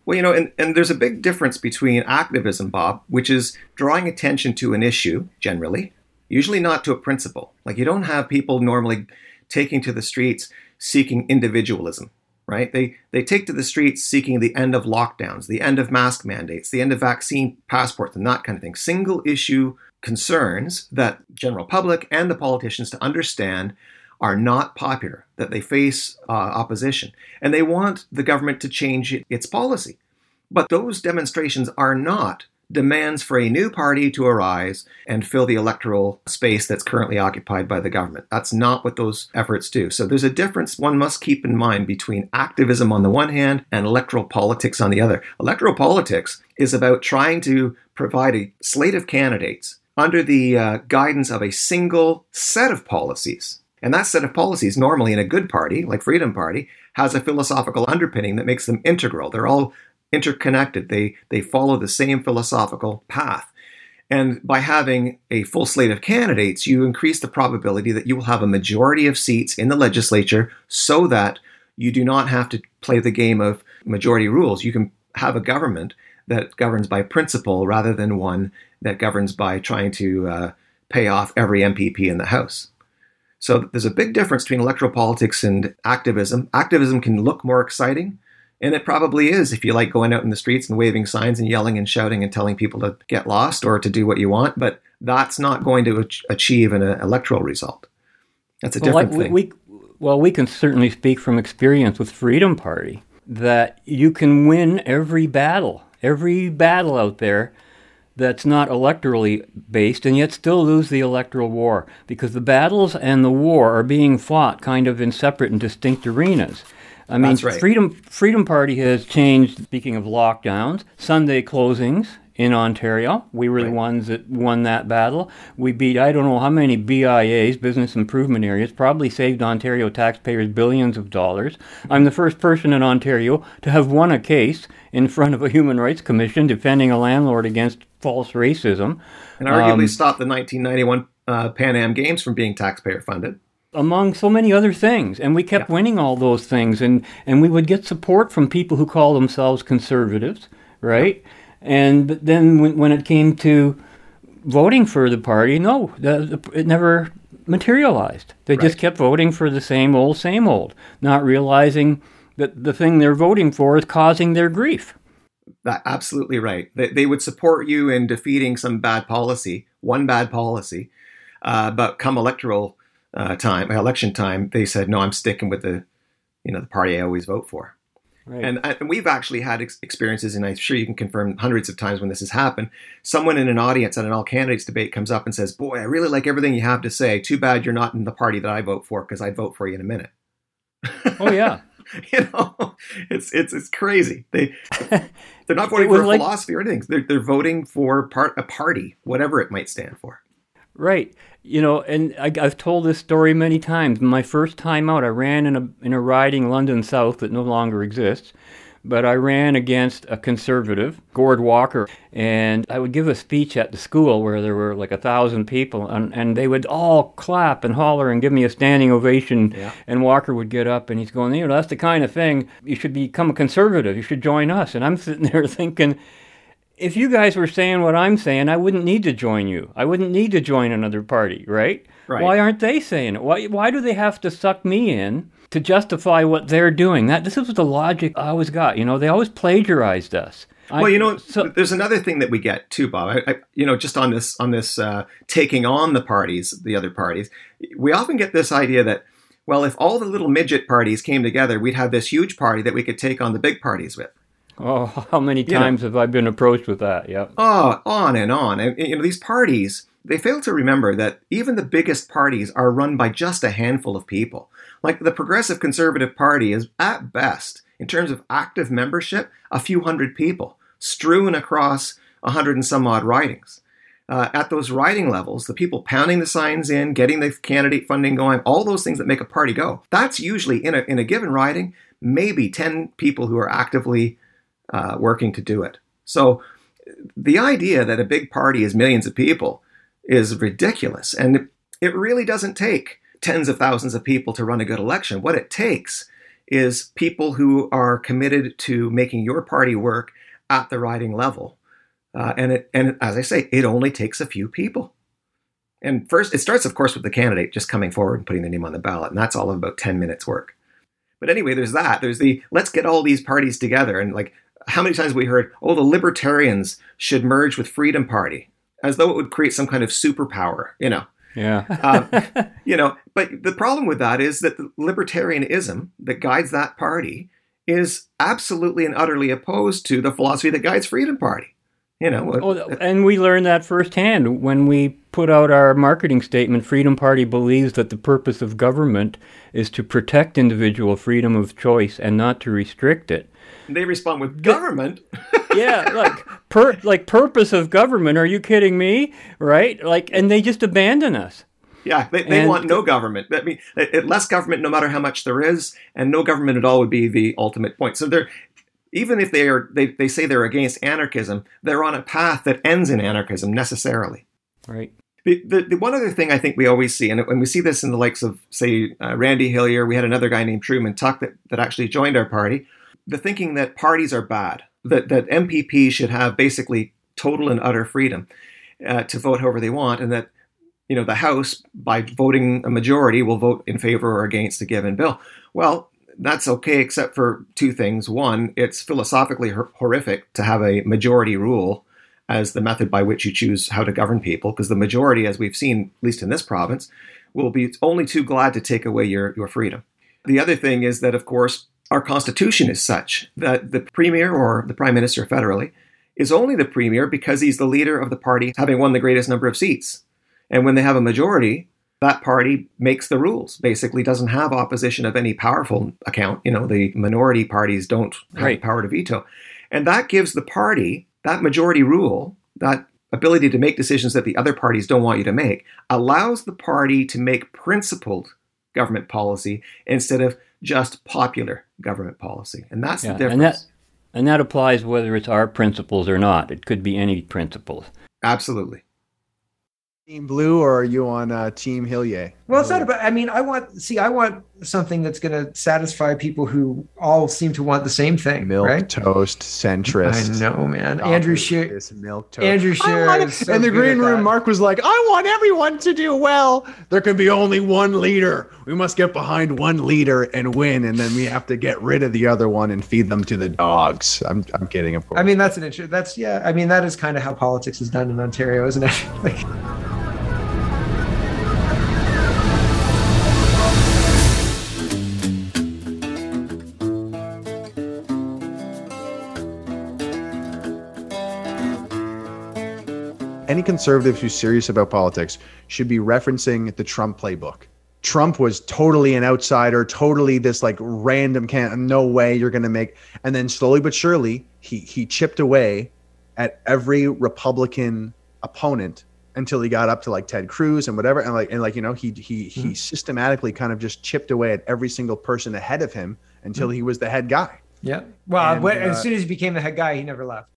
Well, you know, and, and there's a big difference between activism, Bob, which is drawing attention to an issue generally, usually not to a principle. Like you don't have people normally taking to the streets seeking individualism, right? They they take to the streets seeking the end of lockdowns, the end of mask mandates, the end of vaccine passports, and that kind of thing. Single issue concerns that general public and the politicians to understand are not popular, that they face uh, opposition, and they want the government to change its policy. But those demonstrations are not demands for a new party to arise and fill the electoral space that's currently occupied by the government. That's not what those efforts do. So there's a difference one must keep in mind between activism on the one hand and electoral politics on the other. Electoral politics is about trying to provide a slate of candidates under the uh, guidance of a single set of policies and that set of policies, normally in a good party, like Freedom Party, has a philosophical underpinning that makes them integral. They're all interconnected. They, they follow the same philosophical path. And by having a full slate of candidates, you increase the probability that you will have a majority of seats in the legislature so that you do not have to play the game of majority rules. You can have a government that governs by principle rather than one that governs by trying to uh, pay off every MPP in the House. So there's a big difference between electoral politics and activism. Activism can look more exciting, and it probably is if you like going out in the streets and waving signs and yelling and shouting and telling people to get lost or to do what you want, but that's not going to achieve an uh, electoral result. That's a different well, thing. We, well, we can certainly speak from experience with Freedom Party that you can win every battle, every battle out there that's not electorally based and yet still lose the electoral war because the battles and the war are being fought kind of in separate and distinct arenas. I mean, right. Freedom Freedom Party has changed. Speaking of lockdowns, Sunday closings in Ontario. We were the ones that won that battle. We beat I don't know how many BIAs, business improvement areas, probably saved Ontario taxpayers billions of dollars. I'm the first person in Ontario to have won a case in front of a human rights commission defending a landlord against false racism. And arguably Um, stopped the 1991 uh, Pan Am Games from being taxpayer funded. among so many other things. And we kept winning all those things. And and we would get support from people who call themselves conservatives right? And but then when, when it came to voting for the party no the, the, it never materialized. They just kept voting for the same old same old not realizing that the thing they're voting for is causing their grief That absolutely right. They, they would support you in defeating some bad policy, one bad policy, uh, but come electoral uh, time, election time, they said, "No, I'm sticking with the, you know, the party I always vote for." Right. And, and we've actually had ex- experiences, and I'm sure you can confirm hundreds of times when this has happened. Someone in an audience at an all candidates debate comes up and says, "Boy, I really like everything you have to say. Too bad you're not in the party that I vote for, because I'd vote for you in a minute." oh yeah you know, it's it's it's crazy. They they're not voting for a like- philosophy or anything. They're they're voting for part a party, whatever it might stand for. Right. You know, and I, I've told this story many times. My first time out, I ran in a in a riding London South that no longer exists, but I ran against a conservative, Gord Walker, and I would give a speech at the school where there were like a thousand people, and, and they would all clap and holler and give me a standing ovation. Yeah. And Walker would get up and he's going, you know, that's the kind of thing you should become a conservative. You should join us. And I'm sitting there thinking if you guys were saying what I'm saying, I wouldn't need to join you. I wouldn't need to join another party, right? Right. Why aren't they saying it? Why why do they have to suck me in to justify what they're doing? That this is the logic I always got. You know, they always plagiarized us. I- well, you know, so, there's another thing that we get too, Bob. I, I, you know, just on this on this uh, taking on the parties, the other parties, we often get this idea that well, if all the little midget parties came together, we'd have this huge party that we could take on the big parties with. Oh, how many You know. times have I been approached with that? Yeah. Oh, on and on. And you know, these parties, they fail to remember that even the biggest parties are run by just a handful of people. Like the Progressive Conservative Party is at best, in terms of active membership, a few hundred people strewn across a hundred and some odd ridings. Uh, at those riding levels, the people pounding the signs in, getting the candidate funding going, all those things that make a party go. That's usually in a in a given riding, maybe ten people who are actively uh, working to do it. So the idea that a big party is millions of people is ridiculous. And it really doesn't take tens of thousands of people to run a good election. What it takes is people who are committed to making your party work at the riding level. Uh, and it, and as I say, it only takes a few people. And first, it starts, of course, with the candidate just coming forward and putting their name on the ballot, and that's all about 10 minutes work. But anyway, there's that. There's the let's get all these parties together. And like, how many times we heard, oh, the libertarians should merge with Freedom Party, as though it would create some kind of superpower, you know. Yeah. Um, you know, but the problem with that is that the libertarianism that guides that party is absolutely and utterly opposed to the philosophy that guides Freedom Party. You know, Oh, and we learned that firsthand when we put out our marketing statement. Freedom Party believes that the purpose of government is to protect individual freedom of choice and not to restrict it. They respond with government. yeah, like per like purpose of government. Are you kidding me? Right? Like, and they just abandon us. Yeah, they, they And- want no government. I mean, it- it- less government, no matter how much there is, and no government at all would be the ultimate point. So they're even if they are they, they say they're against anarchism, they're on a path that ends in anarchism necessarily. Right. The, the, the one other thing I think we always see, and, and we see this in the likes of, say, uh, Randy Hillier, we had another guy named Truman Tuck that, that actually joined our party, the thinking that parties are bad, that, that MPPs should have basically total and utter freedom uh, to vote however they want, and that you know the House, by voting a majority, will vote in favor or against a given bill. Well, that's okay, except for two things. One, it's philosophically hor- horrific to have a majority rule as the method by which you choose how to govern people, because the majority, as we've seen, at least in this province, will be only too glad to take away your, your freedom. The other thing is that, of course, our Constitution is such that the Premier or the Prime Minister federally is only the Premier because he's the leader of the party having won the greatest number of seats. And when they have a majority, that party makes the rules, basically doesn't have opposition of any powerful account. You know, the minority parties don't have Right. the power to veto. And that gives the party that majority rule, that ability to make decisions that the other parties don't want you to make, allows the party to make principled government policy instead of just popular government policy. And that's Yeah, the difference. and that and that applies whether it's our principles or not. It could be any principles. Absolutely. Team Blue, or are you on uh, Team Hillier? Well, it's not about. I mean, I want see. I want something that's going to satisfy people who all seem to want the same thing, Milk right? toast centrist. I know, man. Andrew Scheer. This milk toast. Andrew I Scheer want is it- so in the green room, that. Mark was like, "I want everyone to do well. There can be only one leader. We must get behind one leader and win, and then we have to get rid of the other one and feed them to the dogs." I'm, I'm kidding, of course. I mean, that's an issue. That's yeah. I mean, that is kind of how politics is done in Ontario, isn't it? Like, any conservative who's serious about politics should be referencing the Trump playbook. Trump was totally an outsider, totally this like random can no way you're gonna make and then slowly but surely he he chipped away at every Republican opponent until he got up to like Ted Cruz and whatever and like and like you know he he he systematically kind of just chipped away at every single person ahead of him until he was the head guy. yeah. Well, And, when- uh, as soon as he became the head guy, he never left.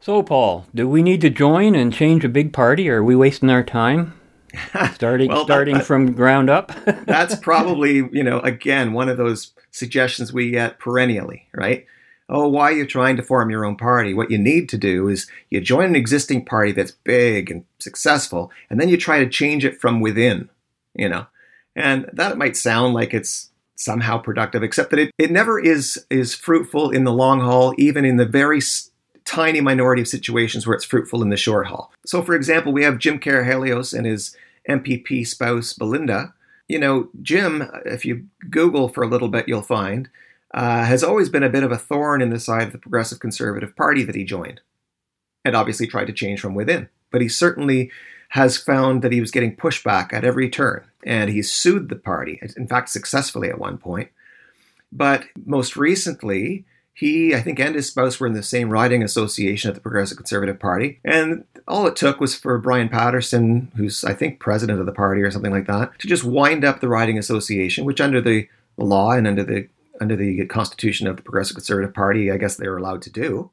So, Paul, do we need to join and change a big party, or are we wasting our time starting Well, starting that- from ground up? That's probably, you know, again, one of those suggestions we get perennially, right? Oh, why are you trying to form your own party? What you need to do is you join an existing party that's big and successful, and then you try to change it from within, you know. And that might sound like it's somehow productive, except that it, it never is is fruitful in the long haul, even in the very tiny minority of situations where it's fruitful in the short haul. So, for example, we have Jim Karahalios and his MPP spouse Belinda. You know, Jim, if you Google for a little bit, you'll find uh, has always been a bit of a thorn in the side of the Progressive Conservative Party that he joined, and obviously tried to change from within. But he certainly has found that he was getting pushback at every turn, and he's sued the party, in fact, successfully at one point. But most recently, he, I think, and his spouse were in the same riding association at the Progressive Conservative Party. And all it took was for Brian Patterson, who's, I think, president of the party or something like that, to just wind up the riding association, which under the, law and under the under the constitution of the Progressive Conservative Party, I guess they were allowed to do.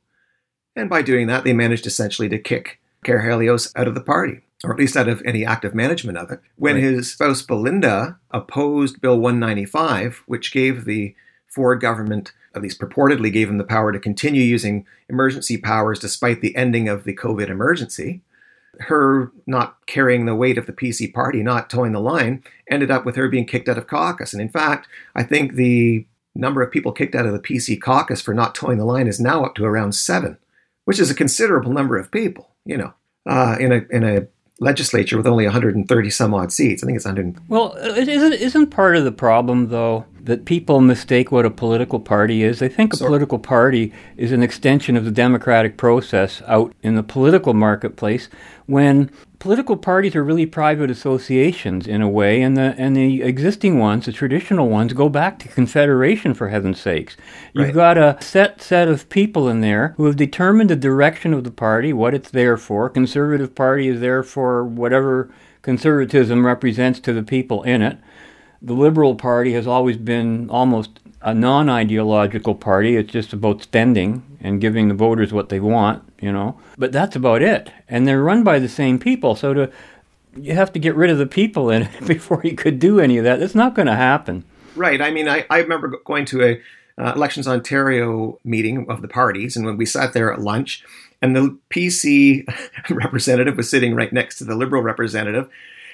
And by doing that, they managed essentially to kick Karahalios out of the party, or at least out of any active management of it. When Right. his spouse Belinda opposed Bill 195, which gave the Ford government, at least purportedly gave him the power to continue using emergency powers despite the ending of the COVID emergency, her not carrying the weight of the PC party, not towing the line, ended up with her being kicked out of caucus. And in fact, I think the number of people kicked out of the PC caucus for not towing the line is now up to around seven, which is a considerable number of people, you know, uh, in a in a legislature with only 130 some odd seats. I think it's 100. Well, it isn't isn't part of the problem though that people mistake what a political party is? They think a political party is an extension of the democratic process out in the political marketplace when political parties are really private associations in a way and the and the existing ones, the traditional ones go back to confederation for heaven's sakes. You've Right. got a set set of people in there who have determined the direction of the party, what it's there for. Conservative party is there for whatever conservatism represents to the people in it. The Liberal Party has always been almost a non ideological party. It's just about spending and giving the voters what they want, you know. But that's about it. And they're run by the same people. So to you have to get rid of the people in it before you could do any of that. That's not going to happen. Right. I mean, I, I remember going to a uh, Elections Ontario meeting of the parties, and when we sat there at lunch, and the PC representative was sitting right next to the Liberal representative,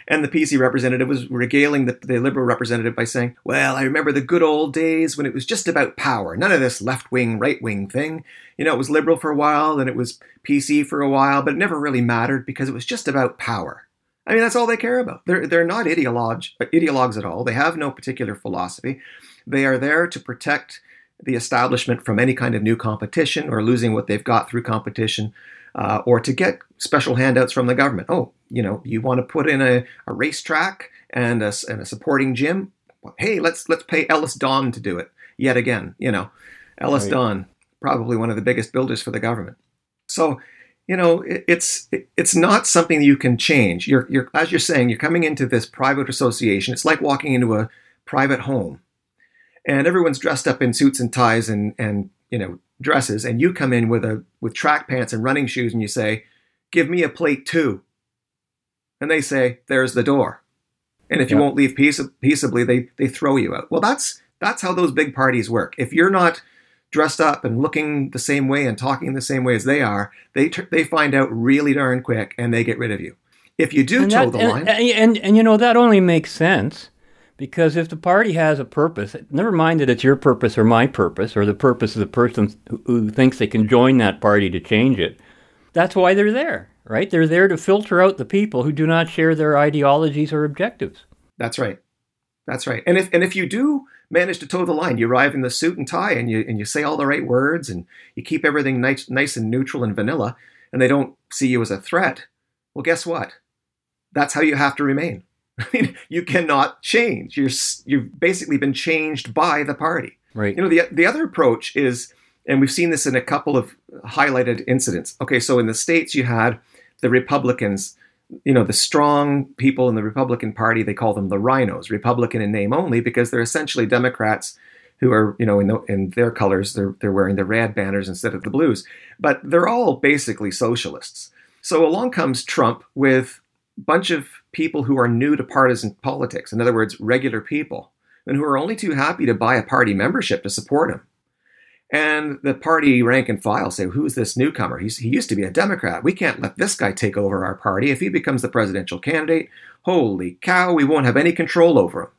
and the PC representative was regaling the, the Liberal representative by saying, Well, I remember the good old days when it was just about power. None of this left wing, right wing thing. You know, it was Liberal for a while, then it was PC for a while, but it never really mattered because it was just about power. I mean, that's all they care about. They're, they're not ideologue, uh, ideologues at all. They have no particular philosophy. They are there to protect the establishment from any kind of new competition or losing what they've got through competition uh, or to get special handouts from the government. Oh, you know, you want to put in a, a racetrack and a, and a supporting gym? Hey, let's let's pay EllisDon to do it yet again. You know, Ellis Right. Don, probably one of the biggest builders for the government. So, you know, it, it's it, it's not something you can change. You're you're as you're saying, you're coming into this private association. It's like walking into a private home, and everyone's dressed up in suits and ties and and you know dresses, and you come in with a with track pants and running shoes, and you say, "Give me a plate too," and they say, "There's the door." And if you won't leave peace, peaceably, they they throw you out. Well, that's that's how those big parties work. If you're not dressed up and looking the same way and talking the same way as they are, they tr- they find out really darn quick and they get rid of you. If you do and, toe that- the line, and, and and you know that only makes sense because if the party has a purpose, never mind that it's your purpose or my purpose or the purpose of the person who, thinks they can join that party to change it. That's why they're there, right? They're there to filter out the people who do not share their ideologies or objectives. That's right. That's right. And if and if you do manage to toe the line, you arrive in the suit and tie and you and you say all the right words and you keep everything nice nice and neutral and vanilla and they don't see you as a threat, well guess what? That's how you have to remain. I mean, you cannot change. You're you've basically been changed by the party. Right. You know, the the other approach is and we've seen this in a couple of highlighted incidents. Okay, so in the states you had the Republicans you know the strong people in the Republican Party they call them the RINOs Republican in name only because they're essentially Democrats who are you know in, the, in their colors they're they're wearing the red banners instead of the blues but they're all basically socialists so along comes Trump with a bunch of people who are new to partisan politics in other words regular people and who are only too happy to buy a party membership to support him and the party rank and file say, who's this newcomer? He's, he used to be a Democrat. We can't let this guy take over our party. If he becomes the presidential candidate, holy cow, we won't have any control over him.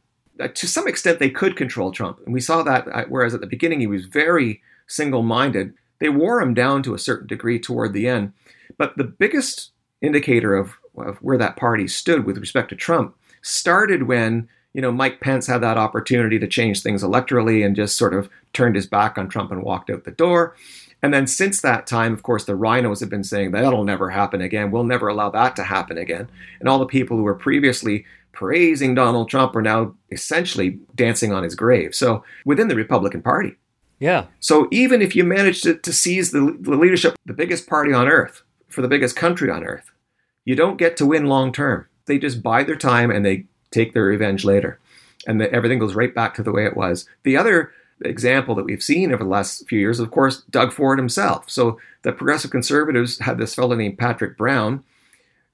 Uh, to some extent, they could control Trump. And we saw that, uh, whereas at the beginning he was very single minded, they wore him down to a certain degree toward the end. But the biggest indicator of, of where that party stood with respect to Trump started when you know, Mike Pence had that opportunity to change things electorally and just sort of turned his back on Trump and walked out the door. And then since that time, of course, the RINOs have been saying that'll never happen again. We'll never allow that to happen again. And all the people who were previously praising Donald Trump are now essentially dancing on his grave. So within the Republican Party. Yeah. So even if you manage to, to seize the, the leadership, the biggest party on earth, for the biggest country on earth, you don't get to win long term. They just bide their time and they take their revenge later. And the, everything goes right back to the way it was. The other example that we've seen over the last few years, of course, Doug Ford himself. So the progressive conservatives had this fellow named Patrick Brown.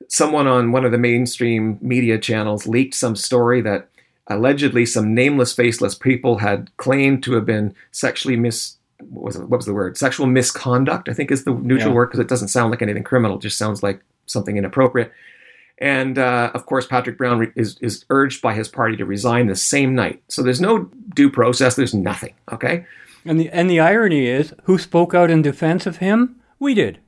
Someone on one of the mainstream media channels leaked some story that allegedly some nameless, faceless people had claimed to have been sexually mis. What was, it, what was the word? Sexual misconduct, I think is the neutral Yeah. word because it doesn't sound like anything criminal. It just sounds like something inappropriate. And uh, of course, Patrick Brown re- is, is urged by his party to resign the same night. So there's no due process. There's nothing. Okay. And the and the irony is, who spoke out in defense of him? We did.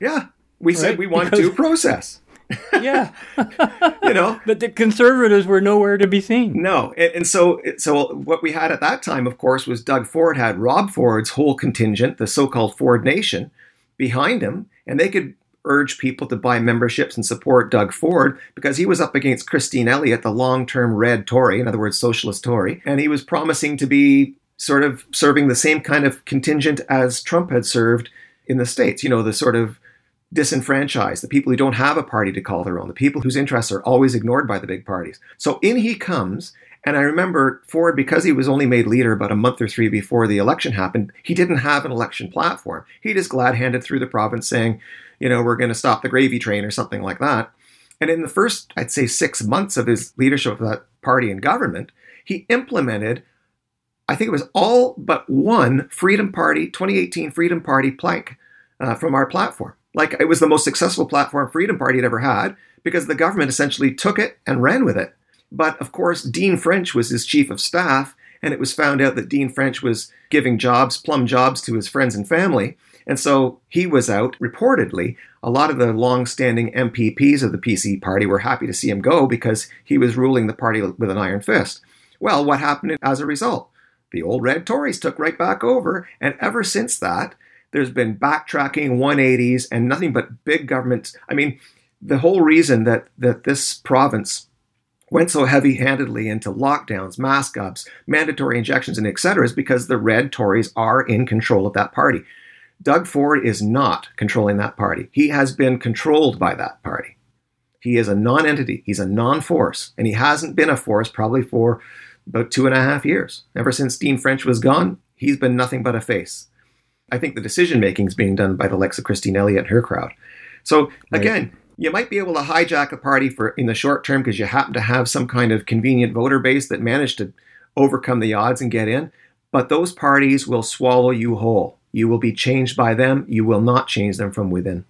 Yeah, we said we want Because- due process. Yeah. you know, but the conservatives were nowhere to be seen. No, and, and so so what we had at that time, of course, was Doug Ford had Rob Ford's whole contingent, the so-called Ford Nation, behind him, and they could urge people to buy memberships and support Doug Ford because he was up against Christine Elliott, the long-term red Tory, in other words, socialist Tory, and he was promising to be sort of serving the same kind of contingent as Trump had served in the states. You know, the sort of disenfranchised, the people who don't have a party to call their own, the people whose interests are always ignored by the big parties. So in he comes. And I remember Ford, because he was only made leader about a month or three before the election happened, he didn't have an election platform. He just glad handed through the province saying, you know, we're going to stop the gravy train or something like that. And in the first, I'd say, six months of his leadership of that party in government, he implemented, I think it was all but one Freedom Party, 2018 Freedom Party plank uh, from our platform. Like it was the most successful platform Freedom Party had ever had because the government essentially took it and ran with it. But of course, Dean French was his chief of staff, and it was found out that Dean French was giving jobs, plum jobs, to his friends and family. And so he was out. Reportedly, a lot of the long standing MPPs of the PC party were happy to see him go because he was ruling the party with an iron fist. Well, what happened as a result? The old red Tories took right back over, and ever since that, there's been backtracking, 180s, and nothing but big governments. I mean, the whole reason that, that this province went so heavy handedly into lockdowns, mask ups, mandatory injections, and et cetera is because the red Tories are in control of that party. Doug Ford is not controlling that party. He has been controlled by that party. He is a non entity, he's a non force, and he hasn't been a force probably for about two and a half years. Ever since Dean French was gone, he's been nothing but a face. I think the decision making is being done by the of Christine Elliott and her crowd. So again, right. you might be able to hijack a party for in the short term because you happen to have some kind of convenient voter base that managed to overcome the odds and get in. But those parties will swallow you whole. You will be changed by them. You will not change them from within.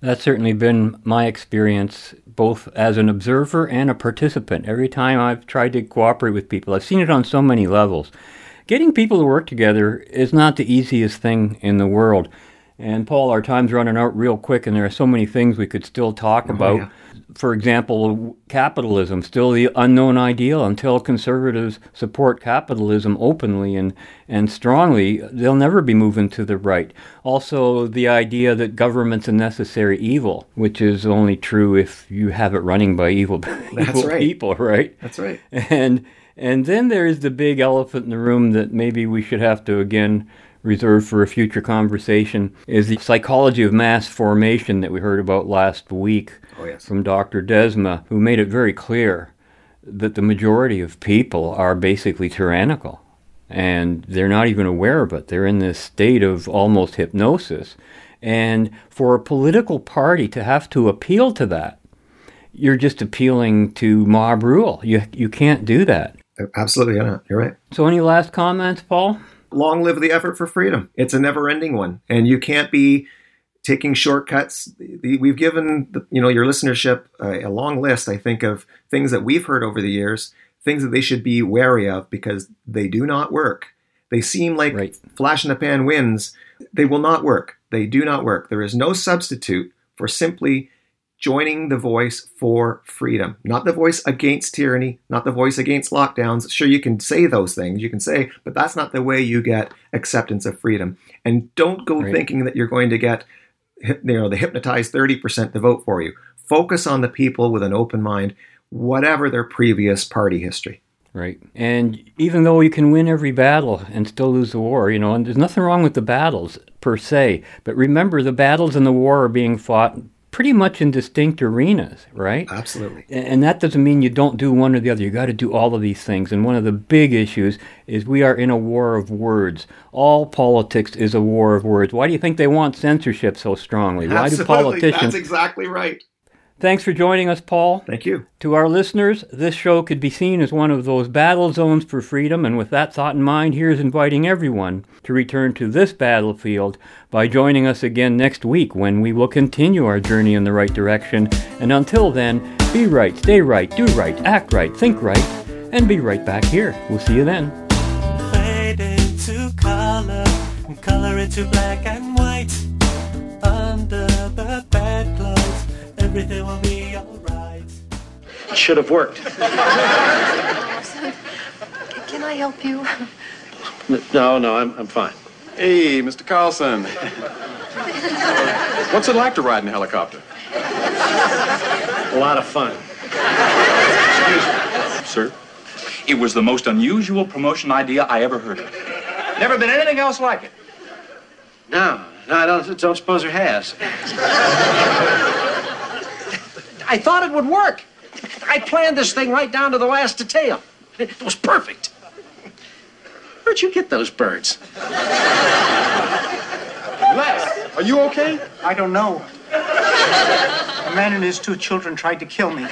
That's certainly been my experience, both as an observer and a participant. Every time I've tried to cooperate with people, I've seen it on so many levels. Getting people to work together is not the easiest thing in the world. And Paul, our time's running out real quick, and there are so many things we could still talk oh, about. Yeah for example, capitalism, still the unknown ideal until conservatives support capitalism openly and, and strongly, they'll never be moving to the right. Also, the idea that government's a necessary evil, which is only true if you have it running by evil, evil right. people, right? That's right. And and then there's the big elephant in the room that maybe we should have to again reserved for a future conversation is the psychology of mass formation that we heard about last week oh, yes. from Dr. Desmet, who made it very clear that the majority of people are basically tyrannical. And they're not even aware of it. They're in this state of almost hypnosis. And for a political party to have to appeal to that, you're just appealing to mob rule. You, you can't do that. Absolutely, yeah, you're right. So, any last comments, Paul? Long live the effort for freedom. It's a never ending one. And you can't be taking shortcuts. We've given the, you know your listenership a, a, long list, I think, of things that we've heard over the years, things that they should be wary of because they do not work. They seem like right. flash in the pan wins. They will not work. They do not work. There is no substitute for simply joining the voice for freedom, not the voice against tyranny, not the voice against lockdowns. Sure, you can say those things, you can say, but that's not the way you get acceptance of freedom. And don't go right. thinking that you're going to get, you know, the hypnotized 30% to vote for you. Focus on the people with an open mind, whatever their previous party history. Right. And even though you can win every battle and still lose the war, you know, and there's nothing wrong with the battles per se, but remember the battles and the war are being fought pretty much in distinct arenas, right? Absolutely. And that doesn't mean you don't do one or the other. You got to do all of these things. And one of the big issues is we are in a war of words. All politics is a war of words. Why do you think they want censorship so strongly? Why do politicians? That's exactly right. Thanks for joining us, Paul. Thank you. To our listeners, this show could be seen as one of those battle zones for freedom, and with that thought in mind, here's inviting everyone to return to this battlefield by joining us again next week when we will continue our journey in the right direction. And until then, be right, stay right, do right, act right, think right, and be right back here. We'll see you then. Fade into color, color into black and white everything will be alright. It should have worked. Can I help you? No, no, I'm, I'm fine. Hey, Mr. Carlson. What's it like to ride in a helicopter? A lot of fun. Excuse me. Sir? It was the most unusual promotion idea I ever heard of. Never been anything else like it. No, no, I don't, don't suppose there has. I thought it would work. I planned this thing right down to the last detail. It was perfect. Where'd you get those birds? Les, are you okay? I don't know. A man and his two children tried to kill me.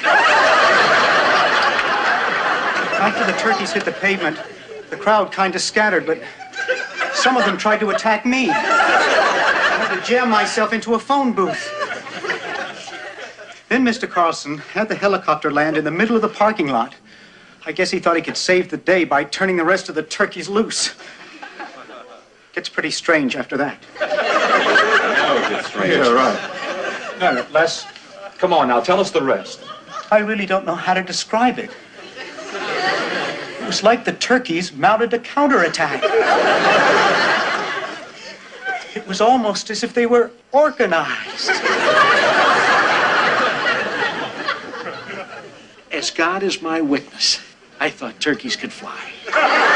After the turkeys hit the pavement, the crowd kind of scattered, but some of them tried to attack me. I had to jam myself into a phone booth. Then Mr. Carlson had the helicopter land in the middle of the parking lot. I guess he thought he could save the day by turning the rest of the turkeys loose. Gets pretty strange after that. Oh, it gets strange. Yeah, right. No, no, Les, come on now, tell us the rest. I really don't know how to describe it. It was like the turkeys mounted a counterattack. It was almost as if they were organized. As God is my witness, I thought turkeys could fly.